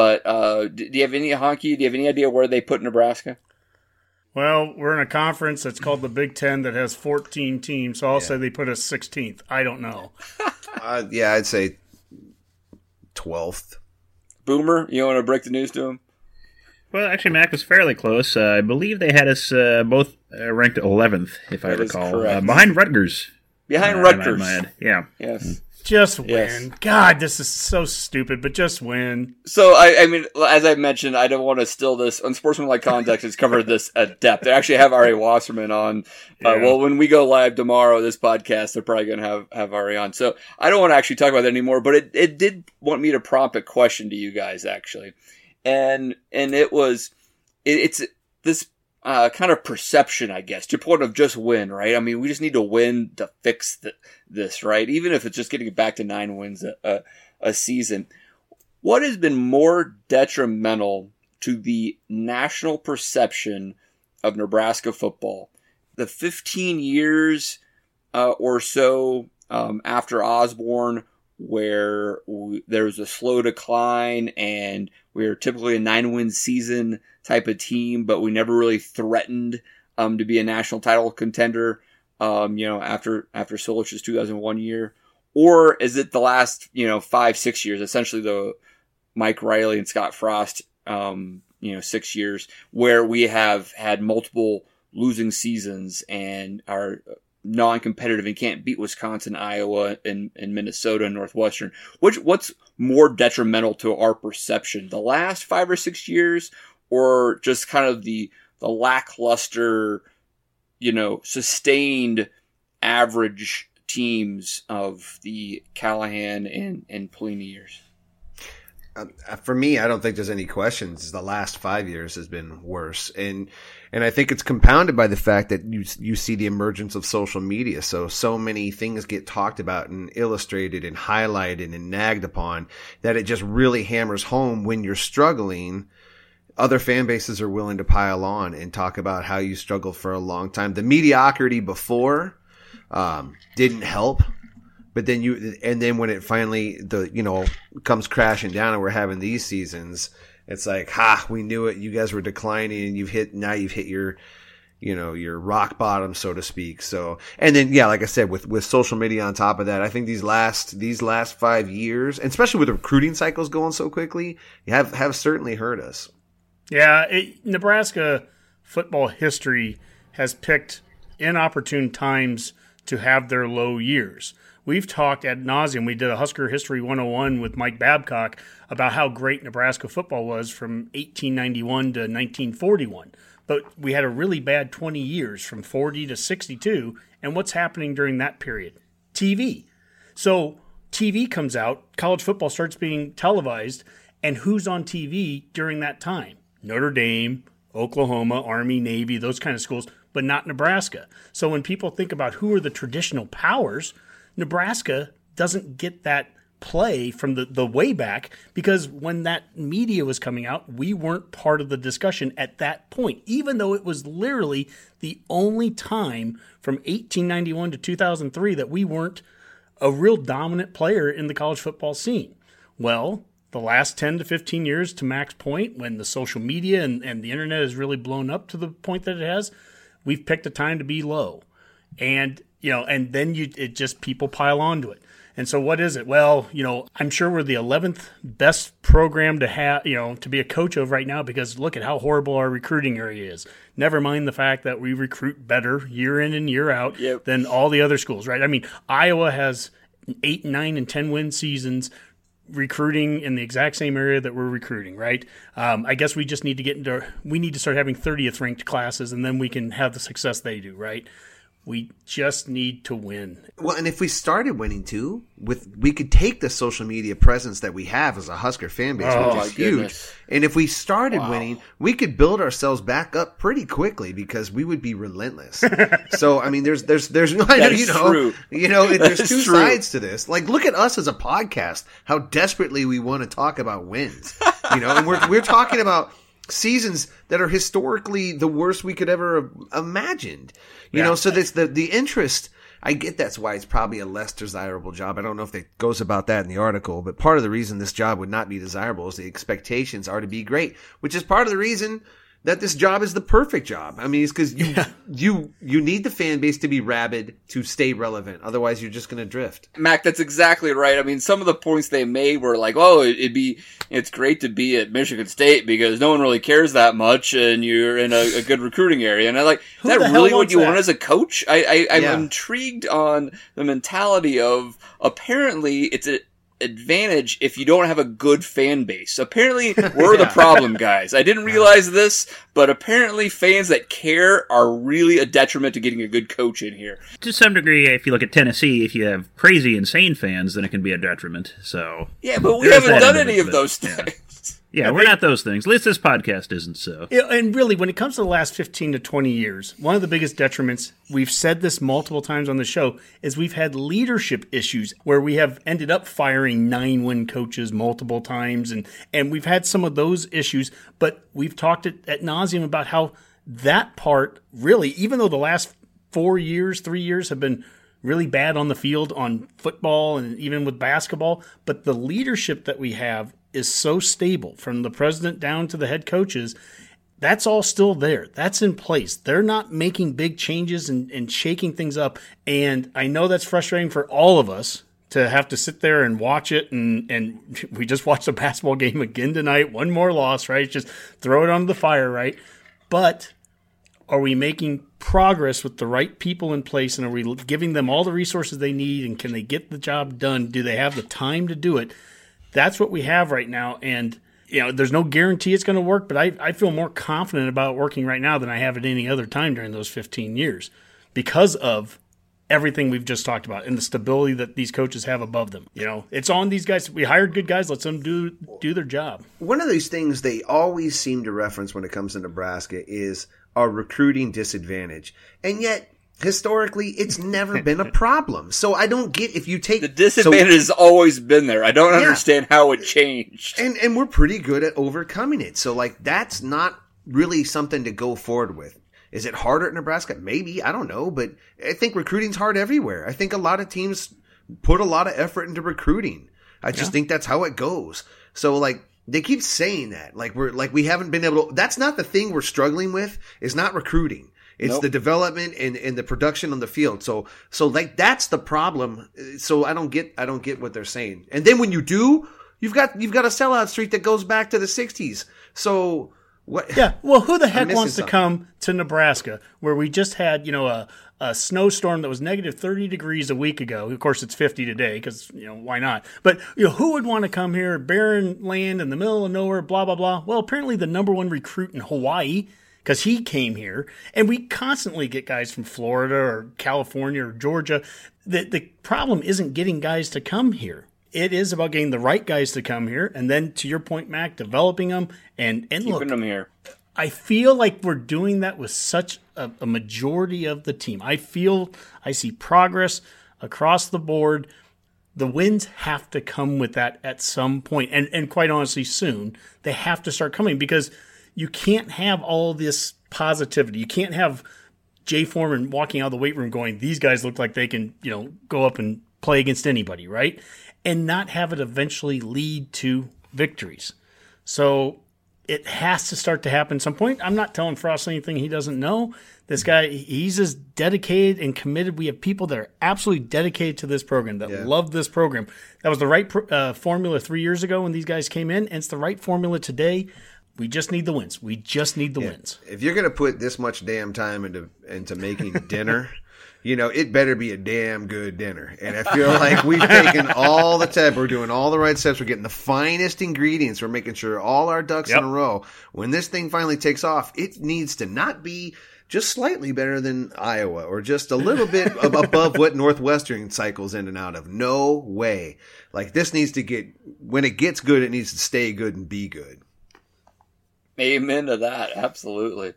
S5: but uh, do do you have any honky do you have any idea where they put nebraska
S6: Well, we're in a conference that's called the Big Ten that has 14 teams, so I'll say they put us 16th. I don't know.
S8: Uh, yeah, I'd say twelfth.
S5: boomer you want to break the news to him
S7: Well, actually, Mac was fairly close. Uh, I believe they had us uh, both uh, ranked 11th, if I
S5: That is
S7: recall,
S5: correct.
S7: uh, behind Rutgers.
S5: behind
S7: Uh,
S5: Rutgers
S7: in my head. Yeah.
S5: yes
S6: Just win.
S5: Yes.
S6: God, this is so stupid, but just win.
S5: So I, I mean, as I mentioned, I don't want to steal this. Unsportsmanlike conduct has covered this at depth. They actually have Ari Wasserman on. Uh, well, when we go live tomorrow, this podcast, they're probably going to have have Ari on. So I don't want to actually talk about that anymore. But it, it did want me to prompt a question to you guys actually, and and it was it, it's this uh, kind of perception, I guess, to point of just win, right? I mean, we just need to win to fix th- this, right? Even if it's just getting back to nine wins a, a, a season. What has been more detrimental to the national perception of Nebraska football? The 15 years uh, or so um, after Osborne, where there was a slow decline and we were typically a nine win season type of team, but we never really threatened um, to be a national title contender. Um, you know, after after Solich's 2001 year, or is it the last you know five six years, essentially the Mike Riley and Scott Frost, um, you know, six years where we have had multiple losing seasons and are non-competitive and can't beat Wisconsin, Iowa, and, and Minnesota and Northwestern. Which what's more detrimental to our perception, the last five or six years, or just kind of the the lackluster, you know, sustained average teams of the Callahan and and Pelini years?
S8: Uh, for me, I don't think there's any questions. The last five years has been worse, and and I think it's compounded by the fact that you you see the emergence of social media. So so many things get talked about and illustrated and highlighted and nagged upon that it just really hammers home when you're struggling. Other fan bases are willing to pile on and talk about how you struggled for a long time. The mediocrity before um, didn't help but then you and then when it finally the you know comes crashing down and we're having these seasons it's like ha we knew it. You guys were declining and you've hit now you've hit your you know your rock bottom so to speak. So and then yeah like i said with with social media on top of that i think these last these last five years and especially with the recruiting cycles going so quickly have have certainly hurt us.
S6: Yeah it, nebraska football history has picked inopportune times to have their low years we've talked ad nauseum. We did a Husker History 101 with Mike Babcock about how great Nebraska football was from 1891 to 1941. But we had a really bad 20 years from 40 to 62. And what's happening during that period? TV. So TV comes out, college football starts being televised, and who's on TV during that time? Notre Dame, Oklahoma, Army, Navy, those kind of schools, but not Nebraska. So when people think about who are the traditional powers, Nebraska doesn't get that play from the, the way back because when that media was coming out, we weren't part of the discussion at that point, even though it was literally the only time from 1891 to 2003 that we weren't a real dominant player in the college football scene. Well, the last 10 to 15 years, to Mac's point, when the social media and, and the internet has really blown up to the point that it has, we've picked a time to be low. And you know, and then you it just people pile onto it. And so what is it? Well, you know, I'm sure we're the 11th best program to have, you know, to be a coach of right now because look at how horrible our recruiting area is. Never mind the fact that we recruit better year in and year out yep. than all the other schools, right? I mean, Iowa has 8, 9 and 10 win seasons recruiting in the exact same area that we're recruiting, right? Um, I guess we just need to get into we need to start having 30th ranked classes and then we can have the success they do, right? We just need to win.
S8: Well, and if we started winning too, with we could take the social media presence that we have as a Husker fan base, oh, which is huge. Goodness. And if we started wow. winning, we could build ourselves back up pretty quickly because we would be relentless. so, I mean, there's there's there's no, I know, you know, true. you know, it, there's two true. sides to this. Like, look at us as a podcast, how desperately we want to talk about wins. You know, and we're we're talking about seasons that are historically the worst we could ever have imagined. You yeah. know, so this the the interest. I get that's why it's probably a less desirable job. I don't know if it goes about that in the article, but part of the reason this job would not be desirable is the expectations are to be great, which is part of the reason that this job is the perfect job. I mean, it's because you yeah. you you need the fan base to be rabid to stay relevant. Otherwise, you're just going to drift.
S5: Mac, that's exactly right. I mean, some of the points they made were like, "Oh, it'd be it's great to be at Michigan State because no one really cares that much, and you're in a, a good recruiting area." And I like, is that really what you that? want as a coach? I, I am yeah. intrigued on the mentality of apparently it's a advantage if you don't have a good fan base. Apparently, we're yeah. the problem guys. I didn't realize this, but apparently, fans that care are really a detriment to getting a good coach in here.
S7: To some degree, if you look at Tennessee, if you have crazy, insane fans, then it can be a detriment. So
S5: yeah, but we haven't done any of those things. Yeah.
S7: Yeah, we're not those things. At least this podcast isn't so.
S6: And really, when it comes to the last 15 to 20 years, one of the biggest detriments, we've said this multiple times on the show, is we've had leadership issues where we have ended up firing nine win coaches multiple times. And, and we've had some of those issues, but we've talked at, at nauseum about how that part really, even though the last four years, three years have been really bad on the field on football and even with basketball, but the leadership that we have is so stable from the president down to the head coaches. That's all still there. That's in place. They're not making big changes and, and shaking things up. And I know that's frustrating for all of us to have to sit there and watch it and and we just watched a basketball game again tonight one more loss right just throw it on the fire right but are we making progress with the right people in place and are we giving them all the resources they need and can they get the job done do they have the time to do it that's what we have right now and you know there's no guarantee it's going to work but I, I feel more confident about working right now than i have at any other time during those 15 years because of everything we've just talked about and the stability that these coaches have above them. You know, it's on these guys. We hired good guys. Let's them do do their job.
S8: One of these things they always seem to reference when it comes to Nebraska is our recruiting disadvantage, and yet historically it's never been a problem. So I don't get if you take
S5: the disadvantage so, has always been there. I don't yeah. understand how it changed.
S8: And and we're pretty good at overcoming it. So like that's not really something to go forward with. Is it harder at Nebraska? Maybe. I don't know. But I think recruiting's hard everywhere. I think a lot of teams put a lot of effort into recruiting. I just yeah. think that's how it goes. So like, they keep saying that. Like we're, like we haven't been able to, that's not the thing we're struggling with. It's not recruiting. It's nope. the development and, and the production on the field. So, so like that's the problem. So I don't get, I don't get what they're saying. And then when you do, you've got, you've got a sellout streak that goes back to the sixties. So, what?
S6: Yeah. Well, who the heck wants something. to come to Nebraska where we just had, you know, a, a snowstorm that was negative 30 degrees a week ago? Of course, it's 50 today because, you know, why not? But, you know, who would want to come here, barren land in the middle of nowhere, blah, blah, blah? Well, apparently the number one recruit in Hawaii because he came here. And we constantly get guys from Florida or California or Georgia. The, the problem isn't getting guys to come here it is about getting the right guys to come here, and then to your point, Mac, developing them and and
S5: keeping
S6: look,
S5: them here.
S6: I feel like we're doing that with such a, a majority of the team. I feel I see progress across the board. The wins have to come with that at some point, and and quite honestly, soon they have to start coming because you can't have all this positivity. You can't have Jay Foreman walking out of the weight room going, "These guys look like they can, you know, go up and play against anybody," right? and not have it eventually lead to victories. So it has to start to happen at some point. I'm not telling Frost anything he doesn't know. This guy, he's as dedicated and committed. We have people that are absolutely dedicated to this program, that yeah. love this program. That was the right uh, formula three years ago when these guys came in, and it's the right formula today. We just need the wins. We just need the yeah. wins.
S8: If you're going to put this much damn time into into making dinner, you know, it better be a damn good dinner. And I feel like we've taken all the steps. We're doing all the right steps. We're getting the finest ingredients. We're making sure all our ducks yep. in a row. When this thing finally takes off, it needs to not be just slightly better than Iowa or just a little bit above what Northwestern cycles in and out of. No way. Like this needs to get, when it gets good, it needs to stay good and be good.
S5: Amen to that. Absolutely.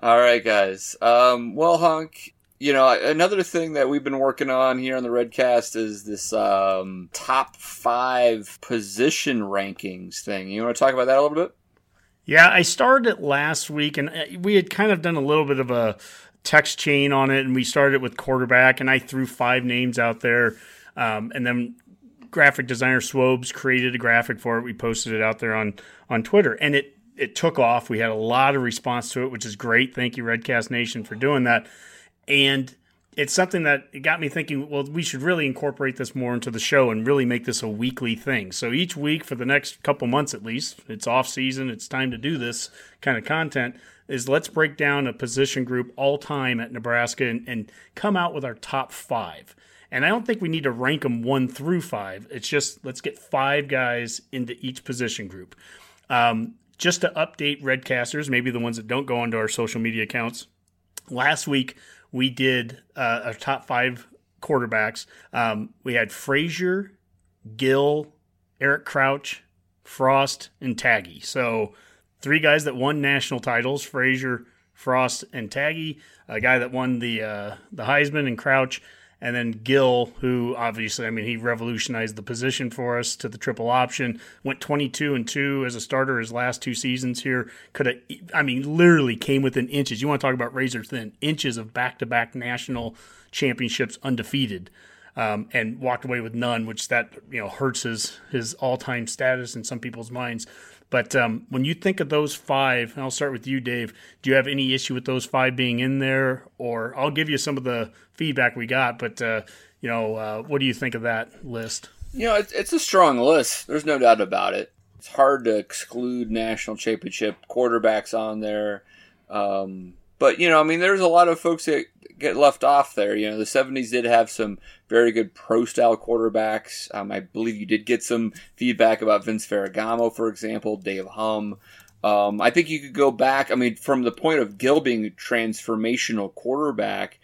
S5: All right, guys. Um, well, Hunk, you know, another thing that we've been working on here on the Redcast is this um, top five position rankings thing. You want to talk about that a little bit?
S6: Yeah, I started it last week, and uh, we had kind of done a little bit of a text chain on it, and we started it with quarterback, and I threw five names out there, um, and then graphic designer Swobes created a graphic for it. We posted it out there on on Twitter, and it it took off. We had a lot of response to it, which is great. Thank you, Redcast Nation, for doing that. And it's something that got me thinking, well, we should really incorporate this more into the show and really make this a weekly thing. So each week for the next couple months at least, it's off season, it's time to do this kind of content, is let's break down a position group all time at Nebraska and, and come out with our top five. And I don't think we need to rank them one through five. It's just let's get five guys into each position group. Um, just to update Redcasters, maybe the ones that don't go onto our social media accounts. Last week, we did uh, our top five quarterbacks. Um, we had Frazier, Gill, Eric Crouch, Frost, and Tagge. So three guys that won national titles: Frazier, Frost, and Tagge. A guy that won the uh, the Heisman and Crouch, and then Gill, who obviously, I mean, he revolutionized the position for us to the triple option. Went 22 and two as a starter his last two seasons here. Could have, I mean, literally came within inches. You want to talk about razor thin inches of back to back national championships undefeated. Um, and walked away with none, which that you know hurts his his all time status in some people's minds. But um, when you think of those five, and I'll start with you, Dave. Do you have any issue with those five being in there, or I'll give you some of the feedback we got? But uh, You know, uh, what do you think of that list?
S5: You know, it's, it's a strong list. There's no doubt about it. It's hard to exclude national championship quarterbacks on there. Um, but, you know, I mean, there's a lot of folks that get left off there. You know, the 70s did have some very good pro style quarterbacks. Um, I believe you did get some feedback about Vince Ferragamo, for example, Dave Humm. Um, I think you could go back. I mean, from the point of Gill being a transformational quarterback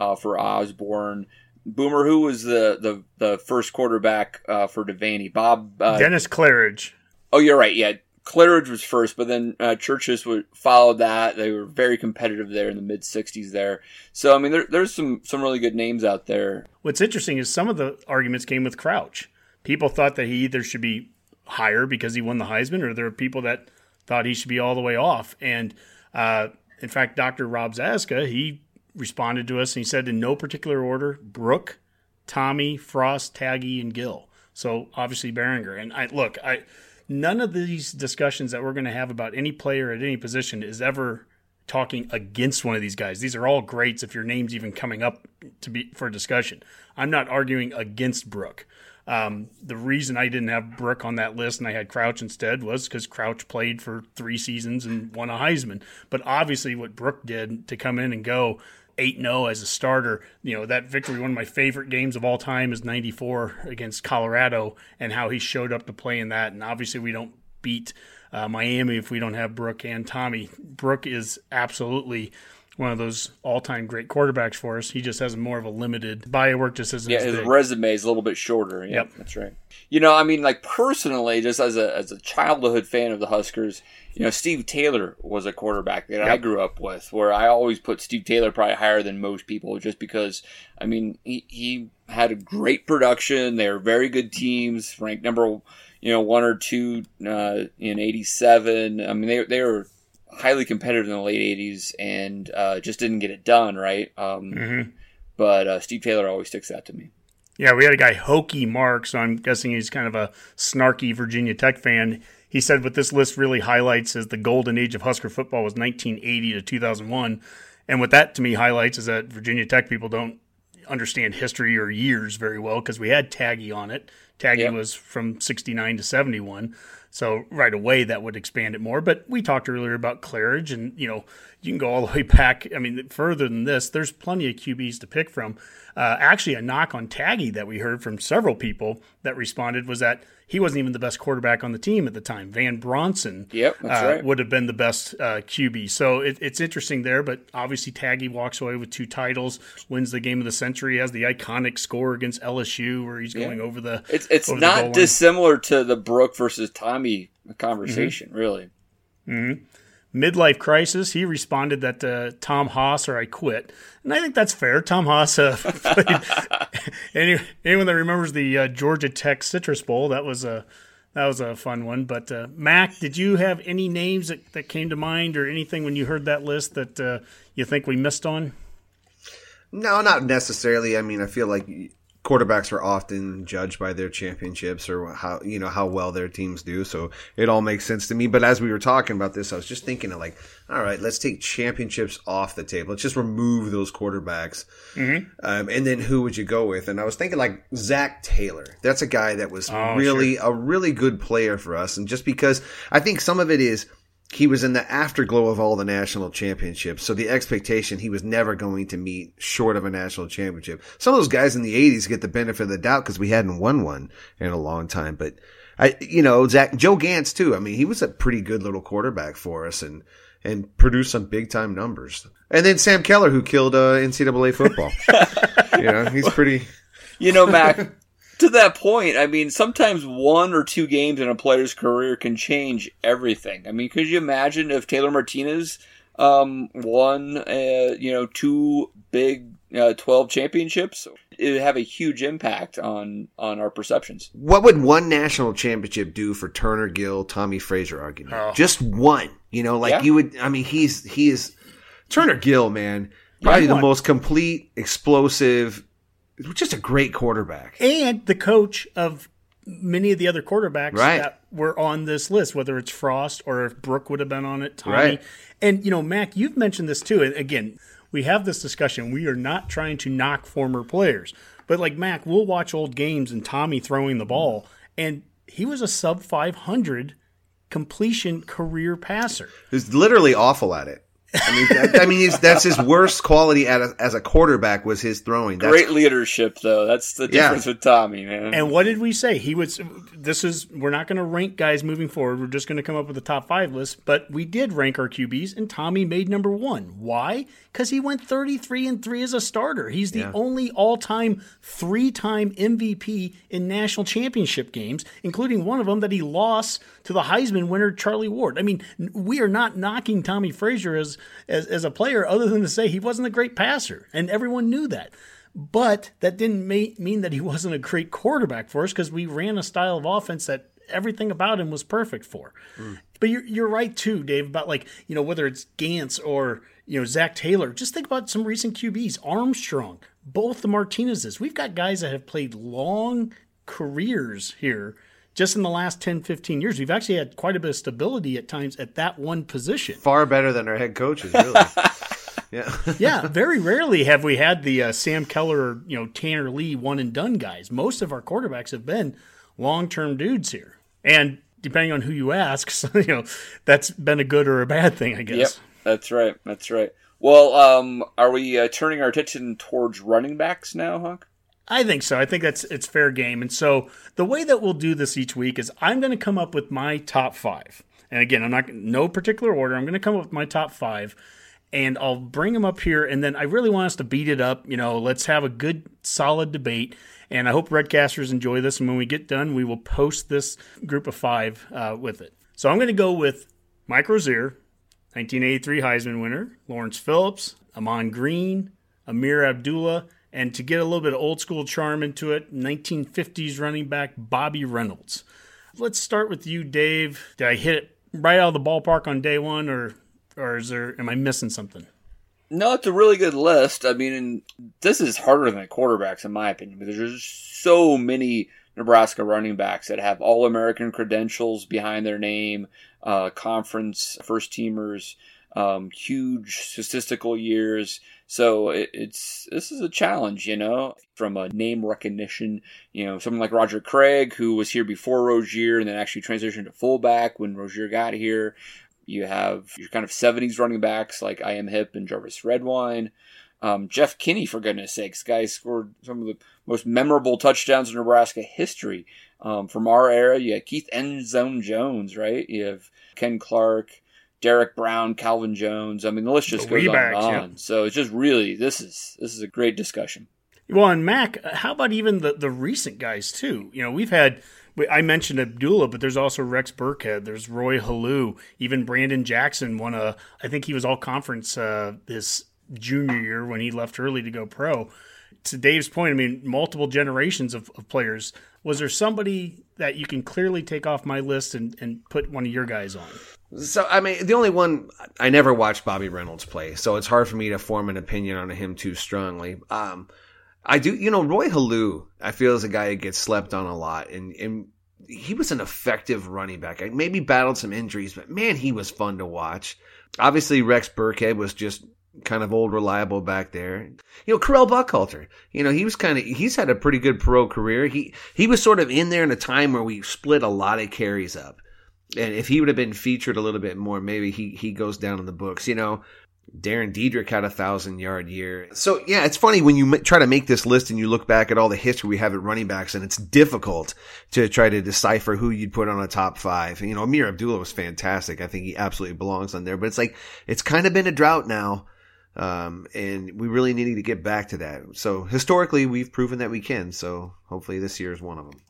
S5: uh, for Osborne, Boomer, who was the the, the first quarterback uh, for Devaney? Bob uh,
S6: Dennis Claridge.
S5: Oh, you're right. Yeah, Claridge was first, but then uh, Churchich would follow that. They were very competitive there in the mid '60s. There, so I mean, there, there's some some really good names out there.
S6: What's interesting is some of the arguments came with Crouch. People thought that he either should be higher because he won the Heisman, or there are people that thought he should be all the way off. And uh, in fact, Dr. Rob Zaska, he responded to us and he said, in no particular order, Brook, Tommy, Frost, Tagge, and Gill. So obviously Berringer. And I look, I none of these discussions that we're going to have about any player at any position is ever talking against one of these guys. These are all greats if your name's even coming up to be for discussion. I'm not arguing against Brook. Um, the reason I didn't have Brook on that list and I had Crouch instead was because Crouch played for three seasons and won a Heisman. But obviously, what Brook did to come in and go 8 0 as a starter, you know, that victory, one of my favorite games of all time is 94 against Colorado and how he showed up to play in that. And obviously, we don't beat uh, Miami if we don't have Brook and Tommy. Brook is absolutely one of those all-time great quarterbacks for us. He just has more of a limited body work. Just isn't
S5: yeah, his
S6: big.
S5: resume is a little bit shorter. Yeah,
S6: Yep.
S5: that's right. You know, I mean, like personally, just as a as a childhood fan of the Huskers, you know, Steve Taylor was a quarterback that I grew up with. Where I always put Steve Taylor probably higher than most people, just because I mean he he had a great production. They were very good teams, ranked number you know one or two uh, in '87. I mean, they they were highly competitive in the late '80s and uh, just didn't get it done right. Um,
S6: Mhm.
S5: But uh, Steve Taylor always sticks out to me.
S6: Yeah, we had a guy, Hokey Mark, so I'm guessing he's kind of a snarky Virginia Tech fan. He said what this list really highlights is the golden age of Husker football was 1980 to 2001. And what that to me highlights is that Virginia Tech people don't understand history or years very well because we had Tagge on it. Tagge
S5: Yep.
S6: was from 69 to 71. So right away that would expand it more. But we talked earlier about Claridge and, you know, you can go all the way back. I mean, further than this, there's plenty of QBs to pick from. Uh, actually, a knock on Tagge that we heard from several people that responded was that he wasn't even the best quarterback on the team at the time. Van Brownson
S5: Yep,
S6: uh,
S5: right.
S6: would have been the best uh, QB. So it, it's interesting there, but obviously Tagge walks away with two titles, wins the game of the century, has the iconic score against LSU where he's going over the.
S5: It's it's not dissimilar to the Brook versus Tommy conversation, really.
S6: Midlife crisis, he responded that uh, Tom Haas or I quit, and I think that's fair. Tom Haas, uh, any, anyone that remembers the uh, Georgia Tech Citrus Bowl, that was a that was a fun one. But uh, Mac, did you have any names that, that came to mind or anything when you heard that list that uh, you think we missed on?
S8: No, not necessarily. I mean, I feel like quarterbacks are often judged by their championships or how you know how well their teams do. So it all makes sense to me. But as we were talking about this, I was just thinking of like, all right, let's take championships off the table. Let's just remove those quarterbacks. Um, and then who would you go with? And I was thinking like Zach Taylor. That's a guy that was
S6: Oh,
S8: really a really good player for us. And just because I think some of it is he was in the afterglow of all the national championships. So the expectation he was never going to meet short of a national championship. Some of those guys in the 80s get the benefit of the doubt because we hadn't won one in a long time. But I, you know, Zach, Joe Ganz too. I mean, he was a pretty good little quarterback for us and, and produced some big time numbers. And then Sam Keller, who killed uh, NCAA football. you know, he's pretty.
S5: You know, Mac, to that point, I mean, sometimes one or two games in a player's career can change everything. I mean, could you imagine if Taylor Martinez um, won, uh, you know, two big uh, 12 championships? It would have a huge impact on, on our perceptions.
S8: What would one national championship do for Turner Gill, Tommy Frazier argument?
S6: Oh.
S8: Just one. You know, like
S5: Yeah.
S8: you would. I mean, he's he is Turner Gill, man. Probably
S6: he
S8: the most complete, explosive, just a great quarterback.
S6: and the coach of many of the other quarterbacks
S8: Right.
S6: that were on this list, whether it's Frost or if Brook would have been on it, Tommy.
S8: Right.
S6: And you know, Mac, you've mentioned this too. And again, we have this discussion. We are not trying to knock former players. But like Mac, we'll watch old games and Tommy throwing the ball, and he was a sub 500 completion career passer.
S8: He's literally awful at it. I mean, that, I mean, he's, that's his worst quality at a, as a quarterback was his throwing. That's,
S5: Great leadership, though. That's the
S8: Yeah.
S5: difference with Tommy, man.
S6: And what did we say? He was. This is. We're not going to rank guys moving forward. We're just going to come up with a top five list. But we did rank our QBs, and Tommy made number one. Why? Because he went thirty-three and three as a starter. He's the
S8: Yeah.
S6: only all-time three-time MVP in national championship games, including one of them that he lost to the Heisman winner Charlie Ward. I mean, we are not knocking Tommy Frazier as as, as a player, other than to say he wasn't a great passer, and everyone knew that. But that didn't ma- mean that he wasn't a great quarterback for us because we ran a style of offense that everything about him was perfect for. Hmm. But you're, you're right too, Dave, about like, you know, whether it's Ganz or, you know, Zach Taylor. Just think about some recent QBs. Armstrong, both the Martinezes. We've got guys that have played long careers here just in the last 10, 15 years. We've actually had quite a bit of stability at times at that one position.
S8: far better than our head coaches, really. yeah.
S6: yeah, very rarely have we had the uh, Sam Keller, or, you know, Tanner Lee one and done guys. Most of our quarterbacks have been long term dudes here, and depending on who you ask, so, you know, that's been a good or a bad thing, I guess.
S5: Yep, that's right. That's right. Well, um, are we uh, turning our attention towards running backs now, Hunk?
S6: I think so. I think that's it's fair game. And so the way that we'll do this each week is I'm going to come up with my top five. And again, I'm not no particular order. I'm going to come up with my top five, and I'll bring them up here. And then I really want us to beat it up. You know, let's have a good, solid debate. And I hope Redcasters enjoy this. And when we get done, we will post this group of five uh, with it. So I'm going to go with Mike Rozier, 1983 Heisman winner, Lawrence Phillips, Ahman Green, Ameer Abdullah, and to get a little bit of old school charm into it, 1950s running back Bobby Reynolds. Let's start with you, Dave. Did I hit it right out of the ballpark on day one, or or is there am I missing something?
S5: No, it's a really good list. I mean, this is harder than the quarterbacks, in my opinion, because there's so many Nebraska running backs that have all American credentials behind their name, uh, conference first teamers, um, huge statistical years. So it, it's this is a challenge, you know, from a name recognition. You know, someone like Roger Craig, who was here before Rozier and then actually transitioned to fullback when Rozier got here. You have your kind of 70s running backs like I.M. Hipp and Jarvis Redwine. Um, Jeff Kinney, for goodness sakes, guy scored some of the most memorable touchdowns in Nebraska history. Um, from our era, you have Keith Endzone Jones, right? You have Ken Clark, Derek Brown, Calvin Jones. I mean, the list just
S6: The
S5: goes on and
S6: Weebacks, yeah.
S5: on. So it's just really this is this is a great discussion.
S6: Well, and Mac, how about even the, the recent guys too? You know, we've had I mentioned Abdullah, but there's also Rex Burkhead. There's Roy Helu. Even Brandon Jackson won a. I think he was all conference uh, his junior year when he left early to go pro. To Dave's point, I mean, multiple generations of, of players. Was there somebody that you can clearly take off my list and, and put one of your guys on?
S8: So I mean, the only one I never watched Bobby Reynolds play, so it's hard for me to form an opinion on him too strongly. Um, I do, you know, Roy Helu. I feel is a guy that gets slept on a lot, and and he was an effective running back. I maybe battled some injuries, but man, he was fun to watch. Obviously, Rex Burkhead was just kind of old reliable back there. You know, Correll Buckhalter. You know, he was kind of he's had a pretty good pro career. He he was sort of in there in a time where we split a lot of carries up. And if he would have been featured a little bit more, maybe he he goes down in the books. You know, Darren Diedrich had a thousand yard year. So yeah, it's funny when you try to make this list and you look back at all the history we have at running backs, and it's difficult to try to decipher who you'd put on a top five. You know, Amir Abdullah was fantastic. I think he absolutely belongs on there. But it's like it's kind of been a drought now. Um, and we really need to get back to that. So historically, we've proven that we can. So hopefully, this year is one of them.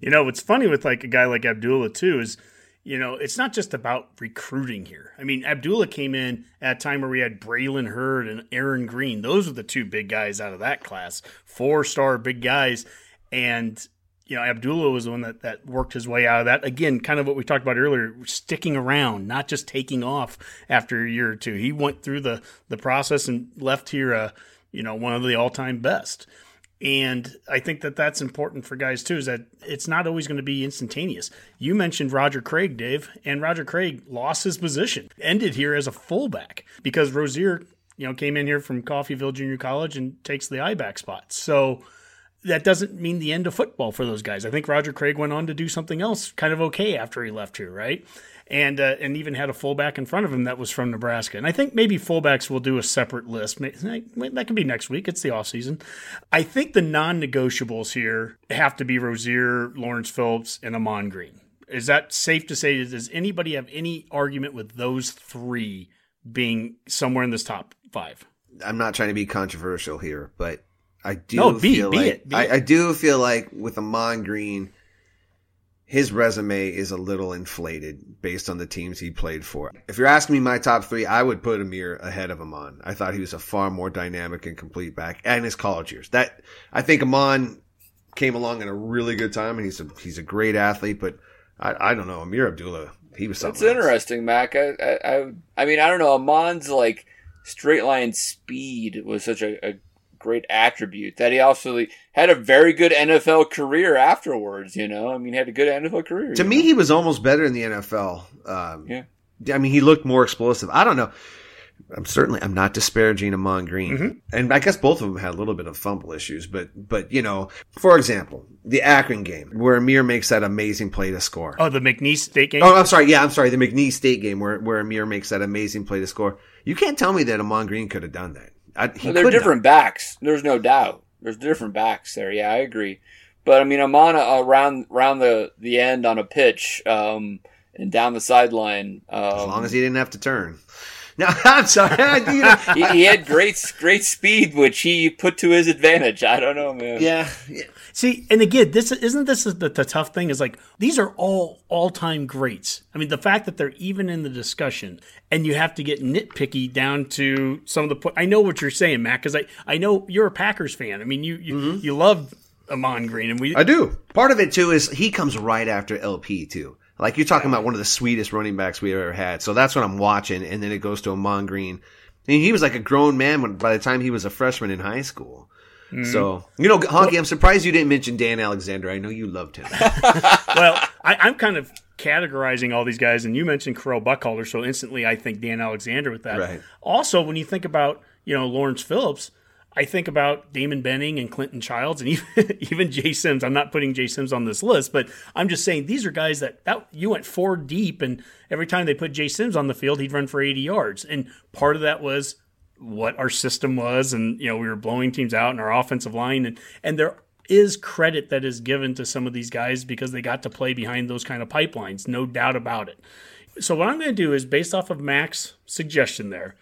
S6: You know, what's funny with like a guy like Abdullah too is, you know, it's not just about recruiting here. I mean, Abdullah came in at a time where we had Braylon Heard and Aaron Green. Those were the two big guys out of that class, four star big guys. And, you know, Abdullah was the one that, that worked his way out of that. Again, kind of what we talked about earlier, sticking around, not just taking off after a year or two. He went through the, the process and left here, uh, you know, one of the all time best. And I think that that's important for guys too, is that it's not always going to be instantaneous. You mentioned Roger Craig, Dave, and Roger Craig lost his position, ended here as a fullback because Rozier, you know, came in here from Coffeyville Junior College and takes the I back spot. So that doesn't mean the end of football for those guys. I think Roger Craig went on to do something else kind of okay after he left here, right? And uh, and even had a fullback in front of him that was from Nebraska. And I think maybe fullbacks will do a separate list. That could be next week. It's the off season. I think the non-negotiables here have to be Rozier, Lawrence Phillips, and Ahman Green. Is that safe to say? Does anybody have any argument with those three being somewhere in this top five?
S8: I'm not trying to be controversial here, but I do
S6: no, be,
S8: feel
S6: be
S8: like
S6: it, be
S8: I. I do feel like with Ahman Green, his resume is a little inflated based on the teams he played for. If you're asking me my top three, I would put Ameer ahead of Ahman. I thought he was a far more dynamic and complete back, and his college years. That I think Ahman came along in a really good time, and he's a he's a great athlete. But I, I don't know Ameer Abdullah. He was something.
S5: That's interesting, Mac. I, I, I, I mean, I don't know. Ahman's like straight line speed was such a, a great attribute that he also had a very good NFL career afterwards. You know, I mean, had a good NFL career.
S8: To me,
S5: know?
S8: he was almost better in the NFL. Um,
S5: Yeah.
S8: I mean, he looked more explosive. I don't know. I'm certainly I'm not disparaging Ahman Green,
S6: Mm-hmm.
S8: and I guess both of them had a little bit of fumble issues. But but you know, for example, the Akron game where Ameer makes that amazing play to score.
S6: Oh, the McNeese State game.
S8: Oh, I'm sorry. Yeah, I'm sorry. The McNeese State game where where Ameer makes that amazing play to score. You can't tell me that Ahman Green could have done that. I, he
S5: Well, they're
S8: could not.
S5: different backs. There's no doubt. There's different backs there. Yeah, I agree. But I mean, Ahman uh, around around the the end on a pitch um, and down the sideline. Um,
S8: as long as he didn't have to turn. No, I'm sorry. You know,
S5: he, he had great great speed, which he put to his advantage. I don't know, man.
S8: yeah, yeah.
S6: See, and again, this isn't this is the, the tough thing is like these are all all time greats. I mean, the fact that they're even in the discussion, and you have to get nitpicky down to some of the. po- I know what you're saying, Matt, because I I know you're a Packers fan. I mean, you you, mm-hmm. you love Ahman Green, and we
S8: I do. Part of it too is he comes right after LP too. Like you're talking about one of the sweetest running backs we ever had. So that's what I'm watching, and then it goes to Ahman Green. I mean, he was like a grown man when, by the time he was a freshman in high school. Mm-hmm. So you know, Honky, I'm surprised you didn't mention Dan Alexander. I know you loved him.
S6: well, I, I'm kind of categorizing all these guys, and you mentioned Correll Buckhalter, so instantly I think Dan Alexander with that.
S8: Right.
S6: Also, when you think about you know Lawrence Phillips, I think about Damon Benning and Clinton Childs, and even even Jay Sims. I'm not putting Jay Sims on this list, but I'm just saying these are guys that, that you went four deep, and every time they put Jay Sims on the field, he'd run for 80 yards, and part of that was what our system was, and you know we were blowing teams out in our offensive line, and and there is credit that is given to some of these guys because they got to play behind those kind of pipelines, no doubt about it. So what I'm going to do is based off of Mac's suggestion there,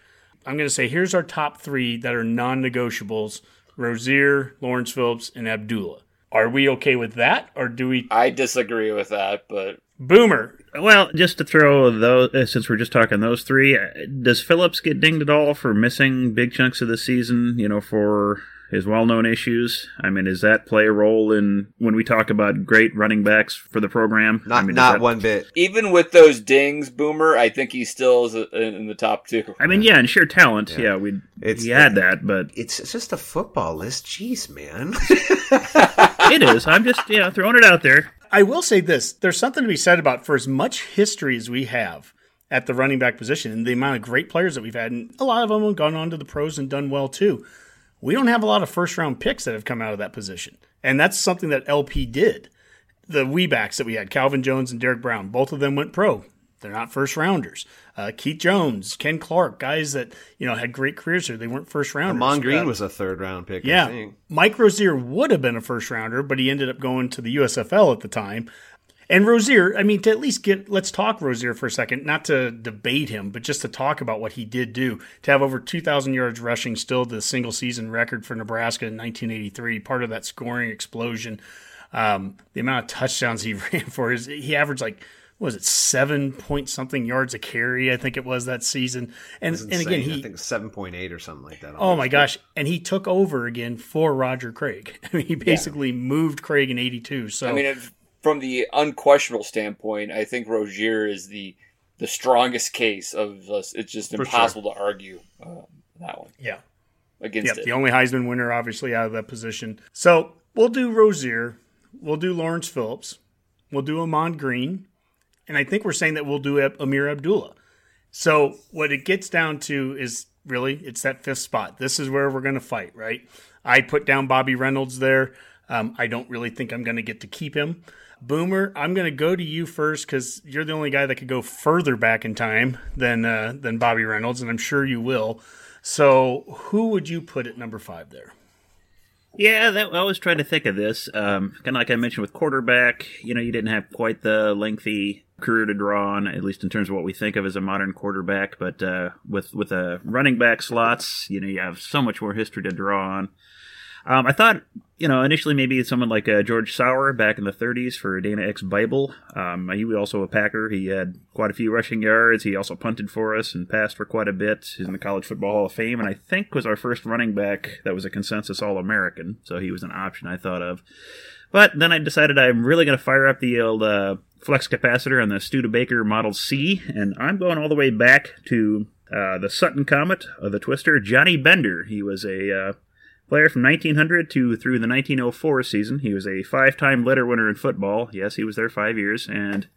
S6: I'm going to say here's our top three that are non-negotiables: Rozier, Lawrence Phillips, and Abdullah. Are we okay with that, or do we?
S5: I disagree with that, but
S6: Boomer,
S7: Well, just to throw those, uh, since we're just talking those three, uh, does Phillips get dinged at all for missing big chunks of the season? You know, for his well-known issues. I mean, does that play a role in when we talk about great running backs for the program?
S8: Not
S7: I mean,
S8: not
S7: that-
S8: one bit.
S5: even with those dings, Boomer, I think he still is in in the top two.
S7: I mean, yeah, and sheer talent. Yeah, we
S8: It's-
S7: he had that, but
S8: It's, it's just a football list. Jeez, man.
S7: it is. I'm just yeah throwing it out there.
S6: I will say this: there's something to be said about for as much history as we have at the running back position and the amount of great players that we've had, and a lot of them have gone on to the pros and done well too. We don't have a lot of first round picks that have come out of that position, and that's something that LP did. The Weebacks that we had, Calvin Jones and Derek Brown, both of them went pro. They're not first rounders. Uh, Keith Jones, Ken Clark, guys that you know had great careers here. They weren't first rounders.
S8: Ahman Green
S6: Uh,
S8: was a third round pick. I
S6: yeah. Mike Rozier would have been a first rounder, but he ended up going to the USFL at the time. And Rozier, I mean, to at least get, let's talk Rozier for a second, not to debate him, but just to talk about what he did do. To have over 2,000 yards rushing, still the single season record for Nebraska in 1983, part of that scoring explosion. Um, the amount of touchdowns he ran for is he averaged like, was it, seven point something yards a carry, I think it was that season. And, and again, he,
S8: I think seven point eight or something like that.
S6: Oh my gosh! And he took over again for Roger Craig. I mean, he basically moved Craig in '82. So
S5: I mean, if, from the unquestionable standpoint, I think Rozier is the the strongest case of us. It's just
S8: For
S5: impossible to argue uh, that one
S6: yeah,
S5: against
S6: yep.
S5: it.
S6: The only Heisman winner, obviously, out of that position. So we'll do Rozier. We'll do Lawrence Phillips. We'll do Ahman Green, and I think we're saying that we'll do Ameer Abdullah. So what it gets down to is really it's that fifth spot. This is where we're going to fight, right? I put down Bobby Reynolds there. Um, I don't really think I'm going to get to keep him. Boomer, I'm going to go to you first because you're the only guy that could go further back in time than uh, than Bobby Reynolds, and I'm sure you will. So, who would you put at number five there?
S7: Yeah, that, I was trying to think of this. Um, kind of like I mentioned with quarterback, you know, you didn't have quite the lengthy career to draw on, at least in terms of what we think of as a modern quarterback. But uh, with with a running back slots, you know, you have so much more history to draw on. Um, I thought, you know, initially maybe someone like uh, George Sauer back in the 30s for Dana X Bible. Um, he was also a Packer. He had quite a few rushing yards. He also punted for us and passed for quite a bit. He's in the College Football Hall of Fame, and I think was our first running back that was a consensus All American. So he was an option I thought of. But then I decided I'm really going to fire up the old uh, flux capacitor on the Studebaker Model C, and I'm going all the way back to uh, the Sutton Comet of the Twister, Johnny Bender. He was a uh, Player from 1900 to through the 1904 season. He was a five time letter winner in football. Yes, he was there five years. And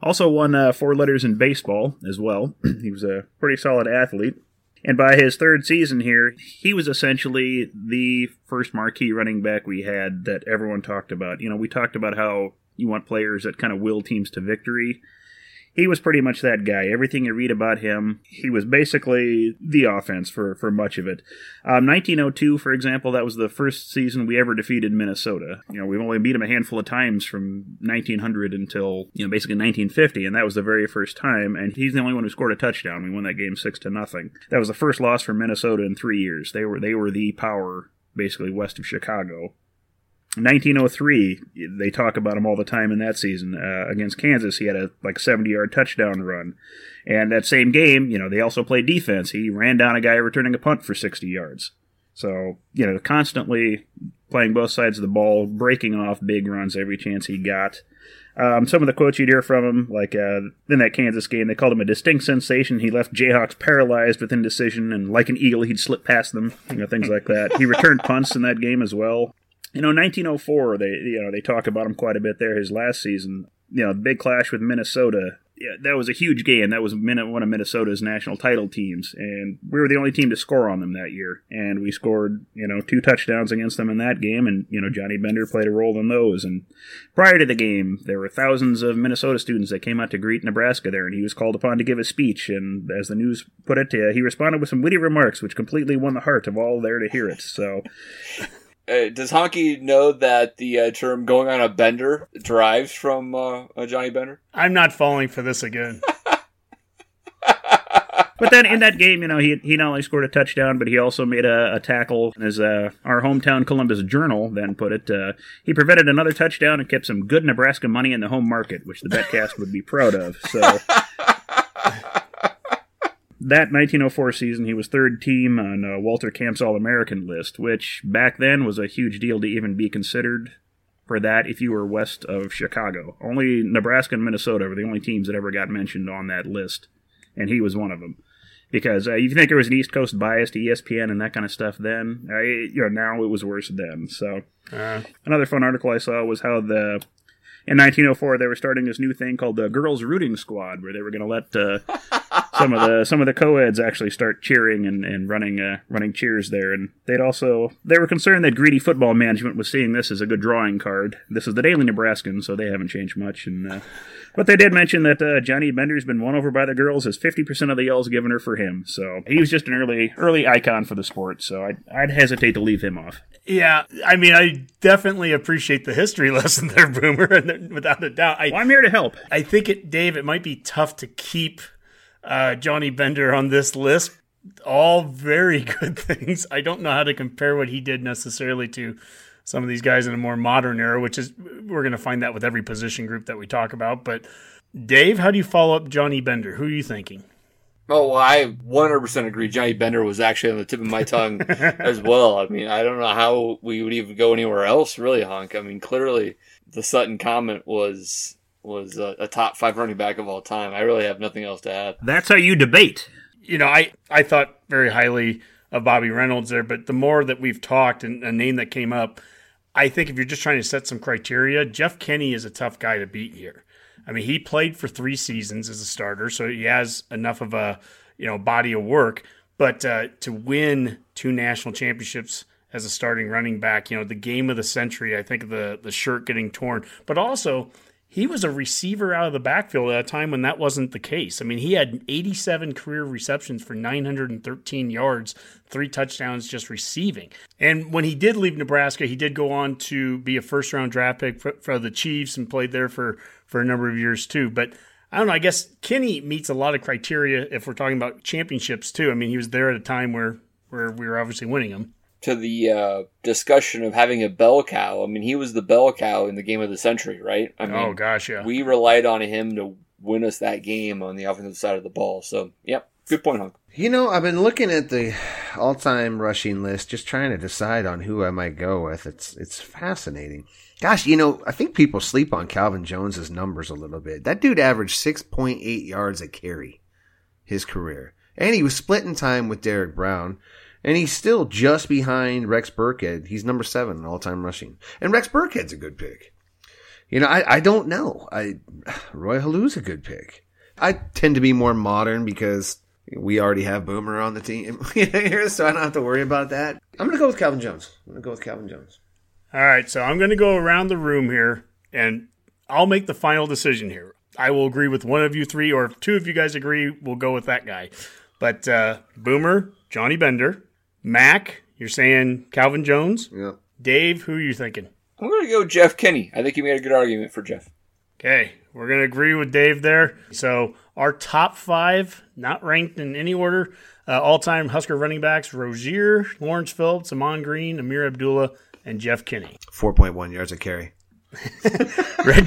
S7: also won uh, four letters in baseball as well. he was a pretty solid athlete. And by his third season here, he was essentially the first marquee running back we had that everyone talked about. You know, we talked about how you want players that kind of will teams to victory he was pretty much that guy. Everything you read about him, he was basically the offense for, for much of it. Um, 1902, for example, that was the first season we ever defeated Minnesota. You know, we've only beat him a handful of times from 1900 until, you know, basically 1950, and that was the very first time, and he's the only one who scored a touchdown. We won that game 6 to nothing. That was the first loss for Minnesota in three years. They were, they were the power basically west of Chicago. 1903, they talk about him all the time in that season uh, against Kansas. He had a like 70 yard touchdown run, and that same game, you know, they also played defense. He ran down a guy returning a punt for 60 yards. So you know, constantly playing both sides of the ball, breaking off big runs every chance he got. Um, some of the quotes you'd hear from him, like uh, in that Kansas game, they called him a distinct sensation. He left Jayhawks paralyzed with indecision, and like an eagle, he'd slip past them. You know, things like that. He returned punts in that game as well you know, 1904, they you know they talk about him quite a bit there. His last season, you know, big clash with Minnesota. Yeah, that was a huge game. That was one of Minnesota's national title teams, and we were the only team to score on them that year. And we scored, you know, two touchdowns against them in that game, and you know Johnny Bender played a role in those. And prior to the game, there were thousands of Minnesota students that came out to greet Nebraska there, and he was called upon to give a speech. And as the news put it, uh, he responded with some witty remarks, which completely won the heart of all there to hear it. So
S5: uh, does Honky know that the uh, term "going on a bender" derives from uh, Johnny Bender?
S6: I'm not falling for this again.
S7: but then in that game, you know, he he not only scored a touchdown, but he also made a, a tackle. As uh, our hometown Columbus Journal then put it, uh, he prevented another touchdown and kept some good Nebraska money in the home market, which the betcast would be proud of. So that 1904 season, he was third team on uh, Walter Camp's All American list, which back then was a huge deal to even be considered for that if you were west of Chicago. Only Nebraska and Minnesota were the only teams that ever got mentioned on that list, and he was one of them. Because uh, you think there was an East Coast bias to ESPN and that kind of stuff then, uh, you know, now it was worse then. So, uh. another fun article I saw was how the in 1904 they were starting this new thing called the girls rooting squad where they were going to let uh, some of the some of the co-eds actually start cheering and, and running uh, running cheers there. And they'd also they were concerned that greedy football management was seeing this as a good drawing card. This is the daily nebraskan so they haven't changed much. And uh, but they did mention that uh, Johnny Bender's been won over by the girls as 50% of the yells given her for him. So he was just an early early icon for the sport. So I'd, I'd hesitate to leave him off.
S6: Yeah, I mean, I definitely appreciate the history lesson there, Boomer, and without a doubt. I,
S7: well, I'm here to help.
S6: I think it, Dave, it might be tough to keep uh, Johnny Bender on this list. All very good things. I don't know how to compare what he did necessarily to some of these guys in a more modern era, which is we're going to find that with every position group that we talk about. But Dave, how do you follow up Johnny Bender? Who are you thinking?
S5: Oh, well, I 100% agree. Johnny Bender was actually on the tip of my tongue as well. I mean, I don't know how we would even go anywhere else, really, Hunk. I mean, clearly the Sutton comet was was a, a top five running back of all time. I really have nothing else to add.
S7: That's how you debate.
S6: You know, I I thought very highly of Bobby Reynolds there, but the more that we've talked and a name that came up, I think if you're just trying to set some criteria, Jeff Kinney is a tough guy to beat here. I mean, he played for three seasons as a starter, so he has enough of a you know body of work. But uh, to win two national championships as a starting running back. You know, the game of the century. I think the the shirt getting torn, but also he was a receiver out of the backfield at a time when that wasn't the case. I mean, he had 87 career receptions for 913 yards, three touchdowns just receiving. And when he did leave Nebraska, he did go on to be a first round draft pick for, for the Chiefs and played there for, for a number of years too. But I don't know. I guess Kinney meets a lot of criteria if we're talking about championships too. I mean, he was there at a time where, where we were obviously winning them
S5: to the uh, discussion of having a bell cow. I mean, he was the bell cow in the game of the century, right? I mean,
S6: oh gosh, yeah.
S5: We relied on him to win us that game on the offensive side of the ball. So, yep, good point, Hunk.
S8: You know, I've been looking at the all-time rushing list, just trying to decide on who I might go with. It's it's fascinating. Gosh, you know, I think people sleep on Calvin Jones's numbers a little bit. That dude averaged six point eight yards a carry his career, and he was splitting time with Derek Brown. And he's still just behind Rex Burkhead. He's number seven in all time rushing. And Rex Burkhead's a good pick. You know, I, I don't know. I Roy Helu's a good pick. I tend to be more modern because we already have Boomer on the team here, so I don't have to worry about that. I'm going to go with Calvin Jones. I'm going to go with Calvin Jones.
S6: All right, so I'm going to go around the room here, and I'll make the final decision here. I will agree with one of you three, or if two of you guys agree, we'll go with that guy. But uh, Boomer, Johnny Bender, Mac, you're saying Calvin Jones.
S8: Yep.
S6: Dave, who are you thinking?
S5: I'm going to go Jeff Kinney. I think you made a good argument for Jeff.
S6: Okay, we're going to agree with Dave there. So our top five, not ranked in any order, uh, all-time Husker running backs: Rozier, Lawrence Phillips, Ahman Green, Ameer Abdullah, and Jeff Kinney.
S8: 4.1 yards a carry.
S6: Red,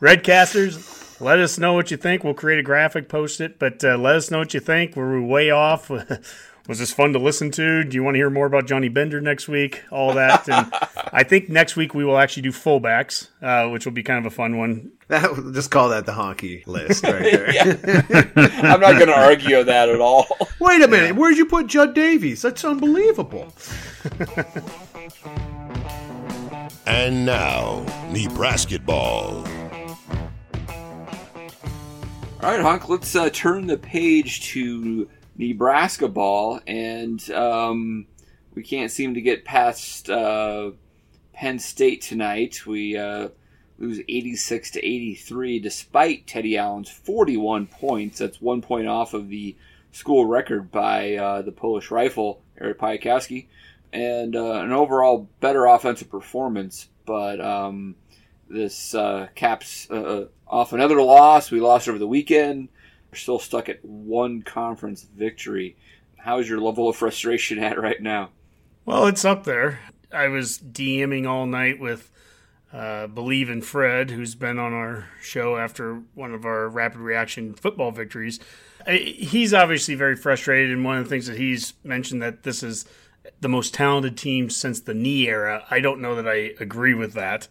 S6: Redcasters, let us know what you think. We'll create a graphic, post it, but uh, let us know what you think. Were we way off? was this fun to listen to? Do you want to hear more about Johnny Bender next week? All that. And I think next week we will actually do fullbacks, uh, which will be kind of a fun one.
S8: That, just call that the honky list right there.
S5: I'm not going to argue that at all.
S8: Wait a minute. Yeah. Where'd you put Judd Davies? That's unbelievable.
S4: and now, Nebraska ball.
S5: All right, Honk, let's uh, turn the page to Nebraska ball, and um, we can't seem to get past uh, Penn State tonight. We uh, lose 86 to 83, despite Teddy Allen's 41 points. That's one point off of the school record by uh, the Polish rifle Eric Piatkowski, and uh, an overall better offensive performance. But um, this uh, caps uh, off another loss. We lost over the weekend are still stuck at one conference victory. How is your level of frustration at right now?
S6: Well, it's up there. I was DMing all night with uh, Believe in Fred, who's been on our show after one of our rapid reaction football victories. He's obviously very frustrated, and one of the things that he's mentioned that this is the most talented team since the Nee era. I don't know that I agree with that,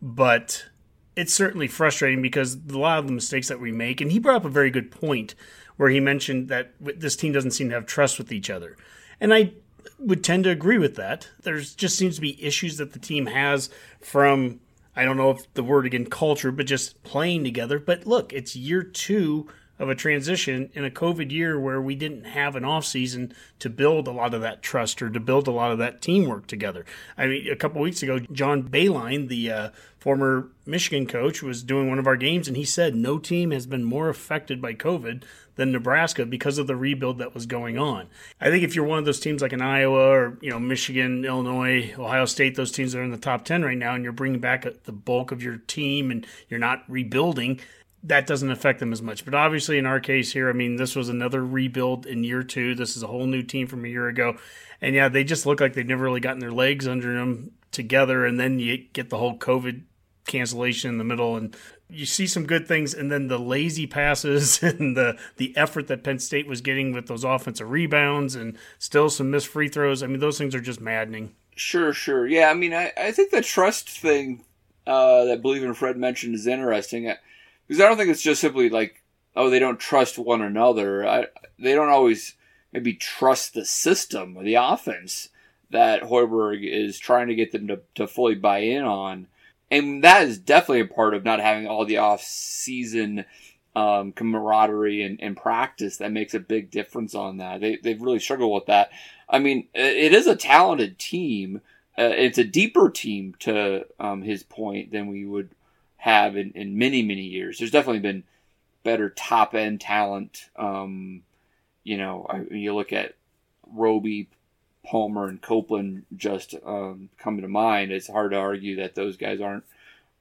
S6: but it's certainly frustrating because a lot of the mistakes that we make, and he brought up a very good point where he mentioned that this team doesn't seem to have trust with each other. And I would tend to agree with that. There's just seems to be issues that the team has from I don't know if the word again culture, but just playing together. But look, it's year two of a transition in a COVID year where we didn't have an off season to build a lot of that trust or to build a lot of that teamwork together. I mean, a couple weeks ago, John Beilein, the uh, former Michigan coach, was doing one of our games, and he said no team has been more affected by COVID than Nebraska because of the rebuild that was going on. I think if you're one of those teams like in Iowa or you know Michigan, Illinois, Ohio State, those teams that are in the top ten right now, and you're bringing back the bulk of your team and you're not rebuilding that doesn't affect them as much. But obviously, in our case here, I mean, this was another rebuild in year two. This is a whole new team from a year ago. And yeah, they just look like they've never really gotten their legs under them together. And then you get the whole COVID cancellation in the middle and you see some good things and then the lazy passes and the the effort that Penn State was getting with those offensive rebounds and still some missed free throws. I mean, those things are just maddening.
S5: Sure, sure. Yeah, I mean, I, I think the trust thing uh, that Believe in Fred mentioned is interesting. Because I don't think it's just simply like, oh, they don't trust one another. I, they don't always maybe trust the system or the offense that Hoiberg is trying to get them to, to fully buy in on. And that is definitely a part of not having all the off season um, camaraderie and, and, practice that makes a big difference on that. They, they've really struggled with that. I mean, it is a talented team. Uh, it's a deeper team to um, his point than we would have in, in many, many years. There's definitely been better top end talent. Um, you know, I, you look at Roby, Palmer, and Copeland just um, coming to mind. It's hard to argue that those guys aren't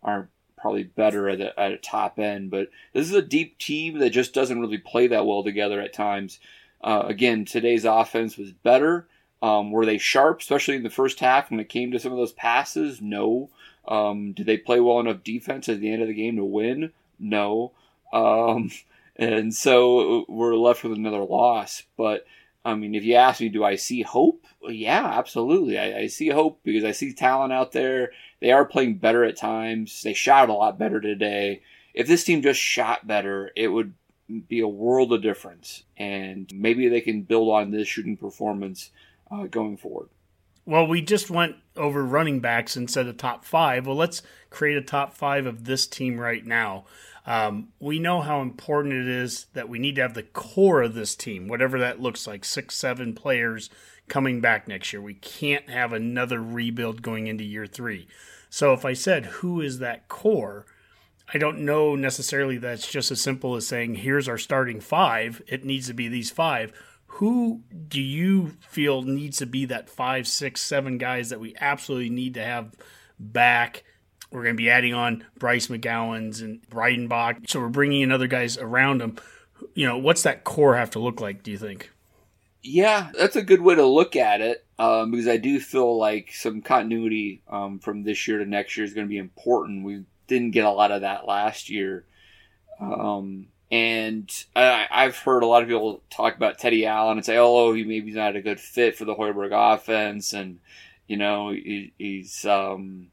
S5: aren't probably better at a, at a top end. But this is a deep team that just doesn't really play that well together at times. Uh, again, today's offense was better. Um, were they sharp, especially in the first half when it came to some of those passes? No. Um, did they play well enough defense at the end of the game to win? No. Um, and so we're left with another loss. But I mean, if you ask me, do I see hope? Yeah, absolutely. I, I see hope because I see talent out there. They are playing better at times. They shot a lot better today. If this team just shot better, it would be a world of difference. And maybe they can build on this shooting performance uh, going forward.
S6: Well, we just went over running backs and said a top five. Well, let's create a top five of this team right now. Um, we know how important it is that we need to have the core of this team, whatever that looks like, six, seven players coming back next year. We can't have another rebuild going into year three. So if I said, who is that core? I don't know necessarily that's just as simple as saying, here's our starting five. It needs to be these five. Who do you feel needs to be that five, six, seven guys that we absolutely need to have back? We're going to be adding on Bryce McGowens and Breidenbach. So we're bringing in other guys around them. You know, what's that core have to look like, do you think?
S5: Yeah, that's a good way to look at it um, because I do feel like some continuity um, from this year to next year is going to be important. We didn't get a lot of that last year. Um, and I, have heard a lot of people talk about Teddy Allen and say, "Oh, he maybe not a good fit for the Hoiberg offense," and you know he, he's um,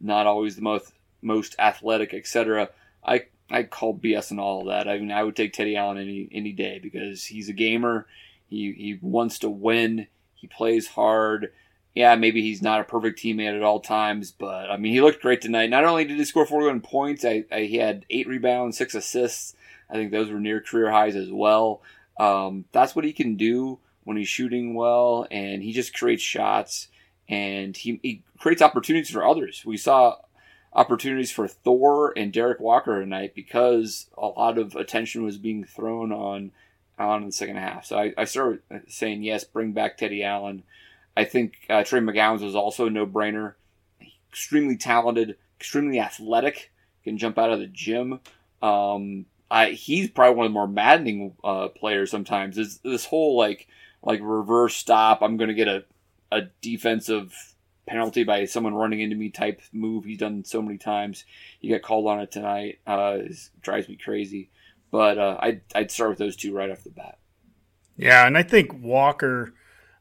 S5: not always the most most athletic, etc. I I call BS and all of that. I mean, I would take Teddy Allen any any day because he's a gamer. He he wants to win. He plays hard. Yeah, maybe he's not a perfect teammate at all times, but I mean, he looked great tonight. Not only did he score 41 points, I, I he had eight rebounds, six assists. I think those were near career highs as well. Um, that's what he can do when he's shooting well, and he just creates shots and he, he creates opportunities for others. We saw opportunities for Thor and Derrick Walker tonight because a lot of attention was being thrown on on in the second half. So I, I started saying yes, bring back Teddy Allen. I think uh, Trey McGowens was also a no brainer. Extremely talented, extremely athletic, can jump out of the gym. Um, He's probably one of the more maddening uh, players sometimes. Is this whole like like reverse stop? I'm going to get a a defensive penalty by someone running into me type move he's done so many times. He got called on it tonight. Uh, it drives me crazy. But uh, I'd, I'd start with those two right off the bat.
S6: Yeah, and I think Walker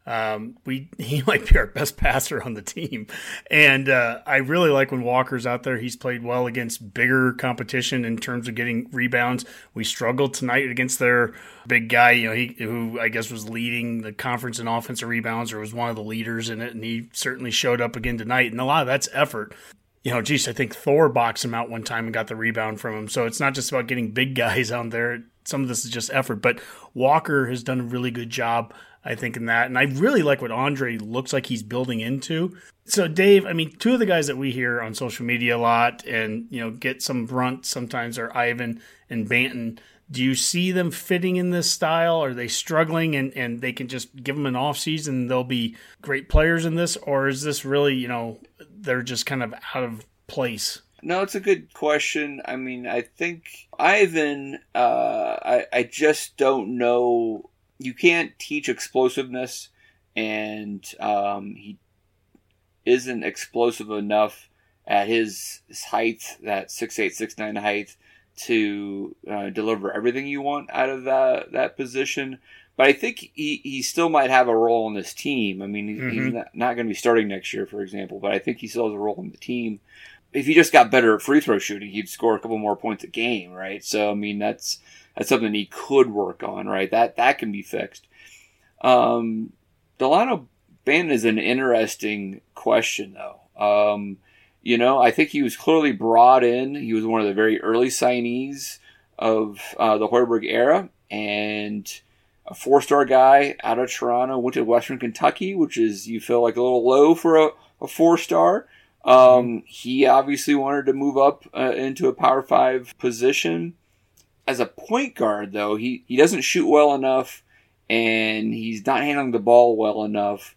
S6: um, we he might be our best passer on the team, and uh, I really like when Walker's out there. He's played well against bigger competition in terms of getting rebounds. We struggled tonight against their big guy, you know, he who I guess was leading the conference in offensive rebounds or was one of the leaders in it, and he certainly showed up again tonight. And a lot of that's effort. You know, geez, I think Thor boxed him out one time and got the rebound from him. So it's not just about getting big guys out there. Some of this is just effort, but Walker has done a really good job I think, in that. And I really like what Andre looks like he's building into. So, Dave, I mean, two of the guys that we hear on social media a lot and, you know, get some brunt sometimes are Mayen and Banton. Do you see them fitting in this style? Are they struggling and, and they can just give them an off season they'll be great players in this? Or is this really, you know, they're just kind of out of place?
S5: No, it's a good question. I mean, I think Ivan, uh, I, I just don't know you can't teach explosiveness, and um, he isn't explosive enough at his, his height, that six eight six nine height, to uh, deliver everything you want out of that that position. But I think he, he still might have a role on this team. I mean, mm-hmm. he's not, not going to be starting next year, for example, but I think he still has a role in the team. If he just got better at free throw shooting, he'd score a couple more points a game, right? So, I mean, that's that's something he could work on, right? That that can be fixed. Um, Delano Banton is an interesting question, though. Um, you know, I think he was clearly brought in. He was one of the very early signees of uh, the Hoiberg era, and a four star guy out of Toronto, went to Western Kentucky, which is you feel like a little low for a, a four star. Um, he obviously wanted to move up uh, into a Power Five position. As a point guard, though, he, he doesn't shoot well enough, and he's not handling the ball well enough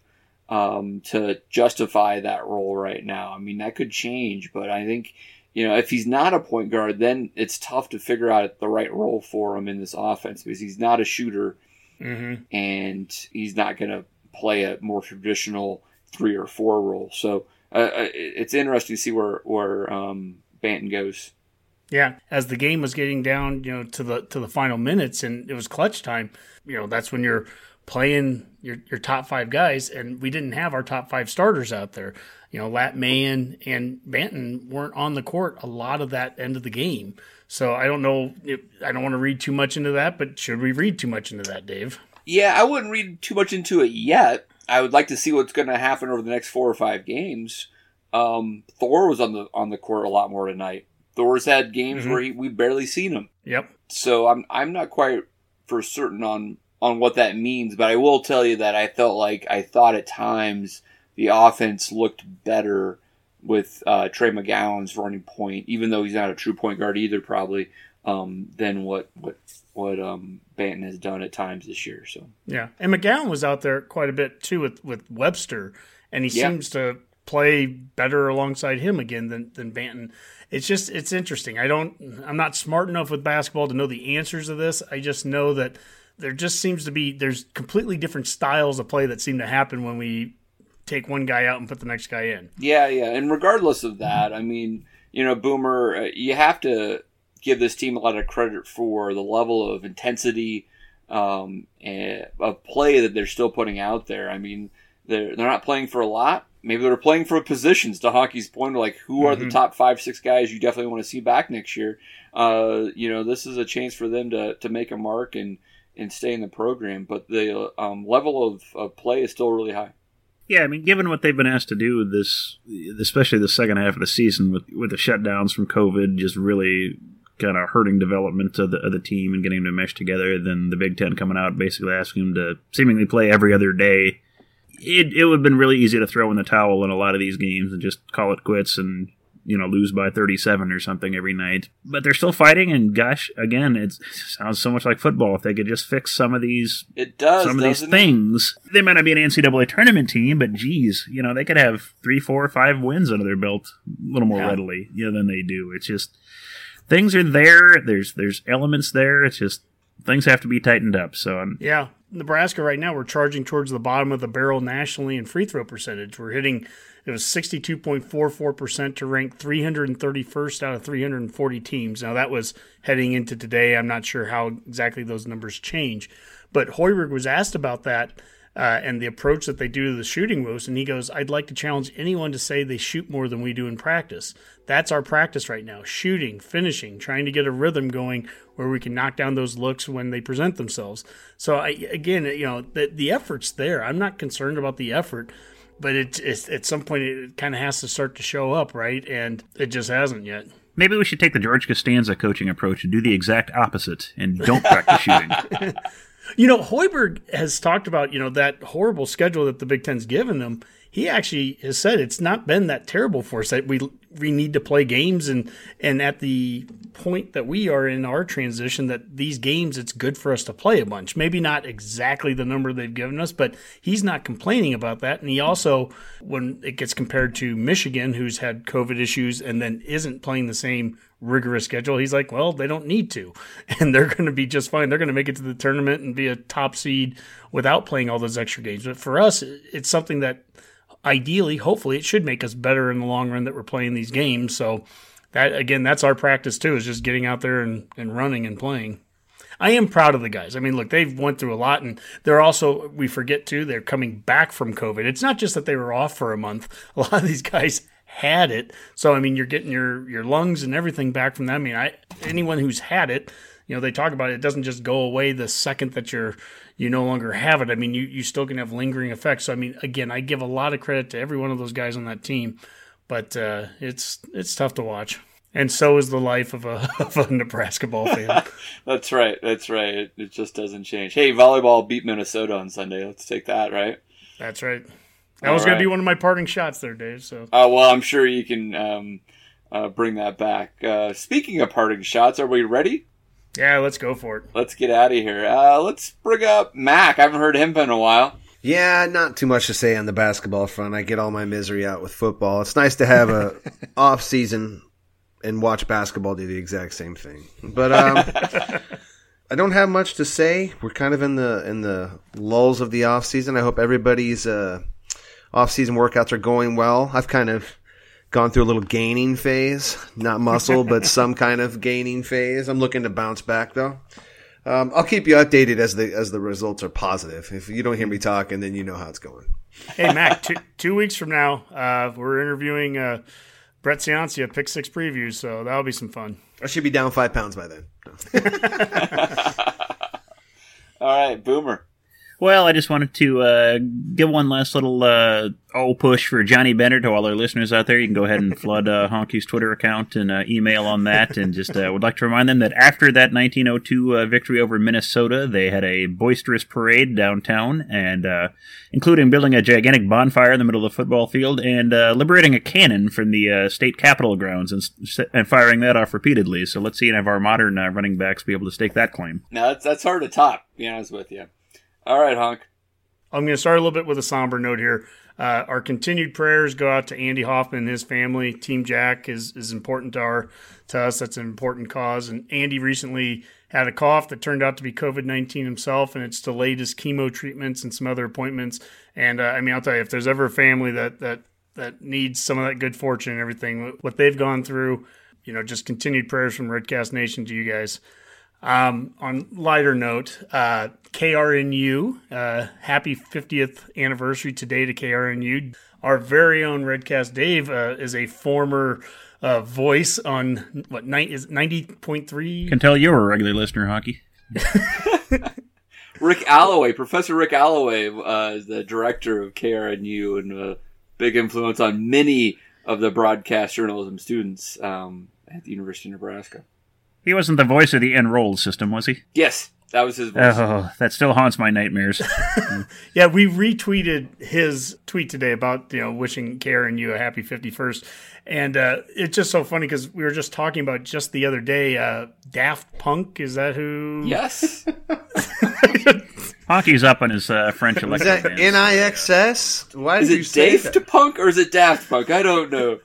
S5: um, to justify that role right now. I mean, that could change, but I think you know if he's not a point guard, then it's tough to figure out the right role for him in this offense because he's not a shooter
S6: Mm-hmm.
S5: and he's not going to play a more traditional three or four role. So uh, uh, it's interesting to see where where um, Banton goes.
S6: Yeah, as the game was getting down, you know, to the to the final minutes, and it was clutch time. You know, that's when you're playing your your top five guys, and we didn't have our top five starters out there. You know, Lat Mayen and Banton weren't on the court a lot of that end of the game. So I don't know. If, I don't want to read too much into that, but should we read too much into that, Dave?
S5: Yeah, I wouldn't read too much into it yet. I would like to see what's going to happen over the next four or five games. Um, Thor was on the on the court a lot more tonight. Thor's had games
S6: Mhm.
S5: where he, we barely seen him.
S6: Yep.
S5: So I'm I'm not quite for certain on on what that means, but I will tell you that I felt like I thought at times the offense looked better with uh, Trey McGowens running point, even though he's not a true point guard either, probably um, than what what what um, Banton has done at times this year. So
S6: Yeah, and McGowan was out there quite a bit too with with Webster, and he
S5: Yeah.
S6: seems to play better alongside him again than than Banton. It's just it's interesting. I don't I'm not smart enough with basketball to know the answers of this. I just know that there just seems to be there's completely different styles of play that seem to happen when we take one guy out and put the next guy in.
S5: Yeah, yeah. And regardless of that, I mean, you know, Boomer, uh, you have to give this team a lot of credit for the level of intensity um, and of play that they're still putting out there. I mean, they're they're not playing for a lot. Maybe they're playing for positions. To Honky's point, like who are the
S6: Mhm.
S5: top five, six guys you definitely want to see back next year? Uh, you know, this is a chance for them to to make a mark and and stay in the program. But the um, level of, of play is still really high.
S7: Yeah, I mean, given what they've been asked to do this, especially the second half of the season with with the shutdowns from COVID, just really kind of hurting development of the of the team and getting them to mesh together. Then the Big Ten coming out basically asking them to seemingly play every other day. It it would have been really easy to throw in the towel in a lot of these games and just call it quits and you know lose by 37 or something every night. But they're still fighting, and gosh, again, it sounds so much like football. If they could just fix some of these
S5: It does
S7: some of these
S5: doesn't it?
S7: things. They might not be an NCAA tournament team, but geez, you know, they could have three, four, five wins under their belt a little more
S6: Yeah.
S7: readily, you know, than they do. It's just things are there. There's there's elements there. It's just things have to be tightened up. So I'm,
S6: Yeah, Nebraska right now we're charging towards the bottom of the barrel nationally in free throw percentage. We're hitting it was 62.44% to rank 331st out of 340 teams. Now that was heading into today. I'm not sure how exactly those numbers change. But Hoiberg was asked about that uh, and the approach that they do to the shooting moves, and he goes, "I'd like to challenge anyone to say they shoot more than we do in practice. That's our practice right now: shooting, finishing, trying to get a rhythm going where we can knock down those looks when they present themselves." So, I, again, you know, the, the effort's there. I'm not concerned about the effort, but it, it's at some point it kind of has to start to show up, right? And it just hasn't yet.
S7: maybe we should take the George Costanza coaching approach and do the exact opposite and don't practice shooting.
S6: You know, Hoiberg has talked about, you know, that horrible schedule that the Big Ten's given them. He actually has said it's not been that terrible for us that we we need to play games and and at the point that we are in our transition that these games it's good for us to play a bunch. Maybe not exactly the number they've given us, but he's not complaining about that. And he also when it gets compared to Michigan who's had COVID issues and then isn't playing the same rigorous schedule. He's like, well, they don't need to, and they're going to be just fine. They're going to make it to the tournament and be a top seed without playing all those extra games. But for us, it's something that ideally, hopefully, it should make us better in the long run that we're playing these games. So that again, that's our practice too, is just getting out there and, and running and playing. I am proud of the guys. I mean, look, they've went through a lot, and they're also we forget too they're coming back from COVID. It's not just that they were off for a month. A lot of these guys had it, so I mean, you're getting your your lungs and everything back from that. I mean, I anyone who's had it, you know, they talk about it, it doesn't just go away the second that you're you no longer have it. I mean, you you still can have lingering effects. So I mean, again, I give a lot of credit to every one of those guys on that team, but uh, it's it's tough to watch. And so is the life of a, of a Nebraska ball fan.
S5: that's right. That's right. It, it, just doesn't change. Hey, volleyball beat Minnesota on Sunday. Let's take that, right?
S6: That's right. That All was going to be one of my parting shots there, Dave. So.
S5: Uh, well, I'm sure you can um, uh, bring that back. Uh, speaking of parting shots, are we ready?
S6: Yeah, let's go for it.
S5: Let's get out of here. Uh, let's bring up Mac. I haven't heard him in a while.
S8: Yeah, not too much to say on the basketball front. I get all my misery out with football. It's nice to have a off season and watch basketball do the exact same thing. But um, I don't have much to say. We're kind of in the in the lulls of the off season. I hope everybody's uh, off season workouts are going well. I've kind of gone through a little gaining phase, not muscle, but some kind of gaining phase. I'm looking to bounce back though. Um, I'll keep you updated as the as the results are positive. If you don't hear me talking, then you know how it's going.
S6: Hey Mac, two, two weeks from now, uh, we're interviewing uh, Brett Ciancia, Pick Six previews, so that'll be some fun.
S8: I should be down five pounds by then.
S5: All right, Boomer.
S7: Well, I just wanted to uh, give one last little uh, oh push for Johnny Bender to all our listeners out there. You can go ahead and flood uh, Honky's Twitter account and uh, email on that. And just uh, would like to remind them that after that 1902 uh, victory over Minnesota, they had a boisterous parade downtown, and uh, including building a gigantic bonfire in the middle of the football field and uh, liberating a cannon from the state capitol grounds and, and firing that off repeatedly. So let's see if our modern running backs be able to stake that claim.
S5: Now that's that's hard to top. Be honest with you. All right, Honk.
S6: I'm going to start a little bit with a somber note here. Uh, our continued prayers go out to Andy Hoffman and his family. Team Jack is is important to our to us. That's an important cause. And Andy recently had a cough that turned out to be COVID nineteen himself, and it's delayed his chemo treatments and some other appointments. And uh, I mean, I'll tell you, if there's ever a family that that that needs some of that good fortune and everything, what they've gone through, you know, just continued prayers from Redcast Nation to you guys. Um, on lighter note, uh, KRNU, uh, happy 50th anniversary today to KRNU. Our very own Redcast Dave uh, is a former uh, voice on what night is ninety point three.
S7: Can tell you're a regular listener, Honky.
S5: Rick Alloway, Professor Rick Alloway, uh, is the director of KRNU and a big influence on many of the broadcast journalism students um, at the University of Nebraska.
S7: He wasn't the voice of the enrolled system, was he?
S5: Yes, that was his voice.
S7: Oh, that still haunts my nightmares.
S6: yeah, we retweeted his tweet today about you know wishing KRNU a happy fifty first, and uh, it's just so funny because we were just talking about just the other day. Uh, Daft Punk is that who?
S5: Yes.
S7: Honky's up on his uh, French electric.
S8: Is that N I X S? Why
S5: is
S8: it
S5: Daft Punk or is it Daft Punk? I don't know.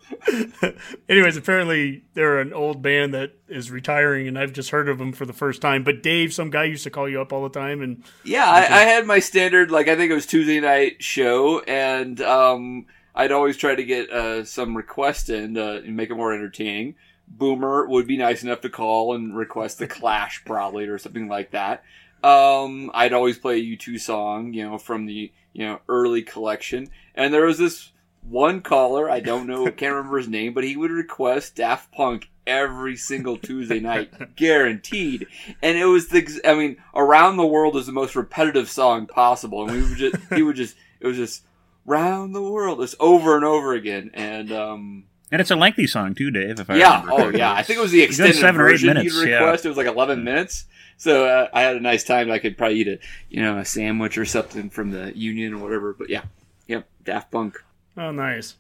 S6: Anyways, apparently they're an old band that is retiring, and I've just heard of them for the first time. But Dave, some guy used to call you up all the time, and
S5: yeah, I, I had my standard like I think it was Tuesday night show, and um, I'd always try to get uh, some requests in uh, and make it more entertaining. Boomer would be nice enough to call and request the Clash probably or something like that. Um, I'd always play a U2 song, you know, from the, you know, early collection. And there was this one caller, I don't know, can't remember his name, but he would request Daft Punk every single Tuesday night, guaranteed. And it was the, I mean, Around the World is the most repetitive song possible. And we would just, he would just, it was just, Round the World, it's over and over again. And, um,
S7: and it's a lengthy song too, Dave. If I
S5: yeah, oh yeah, I think it was the extended seven version or eight minutes, request. Yeah. It was like eleven minutes. So uh, I had a nice time. I could probably eat a you know a sandwich or something from the Union or whatever. But yeah, yep, Daft Punk.
S6: Oh, nice.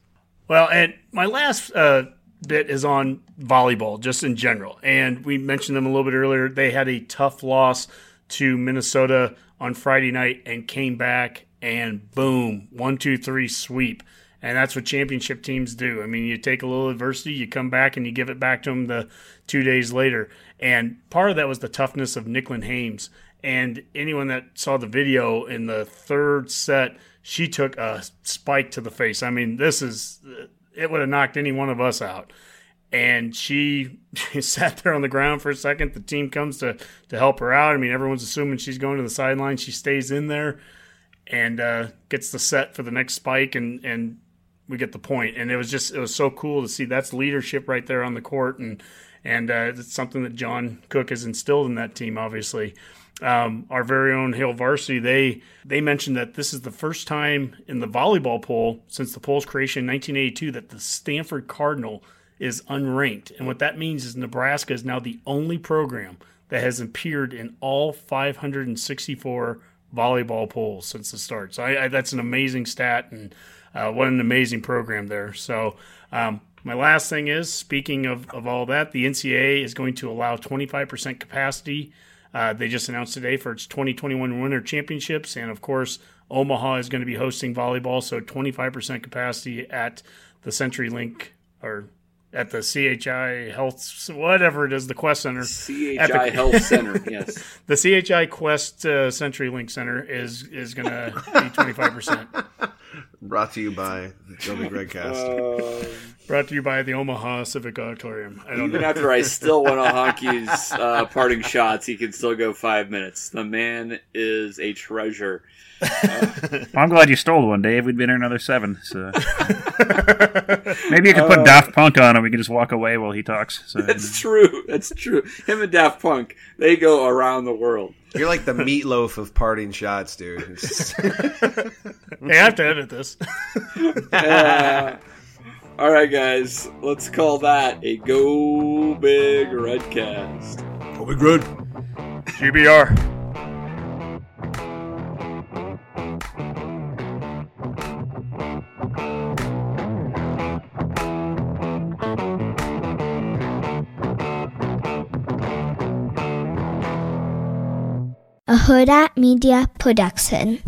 S6: Well, and my last uh, bit is on volleyball, just in general. And we mentioned them a little bit earlier. They had a tough loss to Minnesota on Friday night and came back and boom, one, two, three sweep. And that's what championship teams do. I mean, you take a little adversity, you come back, and you give it back to them the two days later. And part of that was the toughness of Nicklin Hames. And anyone that saw the video in the third set, she took a spike to the face. I mean, this is it would have knocked any one of us out. And she, she sat there on the ground for a second. The team comes to to help her out. I mean, everyone's assuming she's going to the sideline. She stays in there and uh, gets the set for the next spike, and and we get the point. And it was just it was so cool to see. That's leadership right there on the court, and and uh, it's something that John Cook has instilled in that team. Obviously, um, our very own Hail Varsity they they mentioned that this is the first time in the volleyball poll since the poll's creation in 1982 that the Stanford Cardinal is unranked. And what that means is Nebraska is now the only program that has appeared in all 564 volleyball polls since the start. So I, I, that's an amazing stat, and uh, what an amazing program there. So um, my last thing is, speaking of, of all that, the NCAA is going to allow 25% capacity. Uh, they just announced today for its 2021 Winter Championships, and of course, Omaha is going to be hosting volleyball, so 25% capacity at the CenturyLink or at the CHI Health, whatever it is, the Qwest Center.
S5: CHI the, Health Center, yes.
S6: the CHI Qwest uh, CenturyLink Center is is going to be twenty five percent.
S8: Brought to you by the Joby Gregcast.
S6: Uh, Brought to you by the Omaha Civic Auditorium.
S5: I don't even know. after I still want a Honky's uh, parting shots, he can still go five minutes. The man is a treasure.
S7: well, I'm glad you stole one, Dave. We'd been here another seven. So maybe you could put uh, Daft Punk on, and we can just walk away while he talks. So,
S5: that's you know. true. That's true. Him and Daft Punk, they go around the world.
S8: You're like the meatloaf of parting shots, dude.
S6: hey, I have to edit this.
S5: All right, guys, let's call that a Go Big Redcast.
S8: Go Big Red.
S6: GBR.
S9: a Hurrdat Media Production.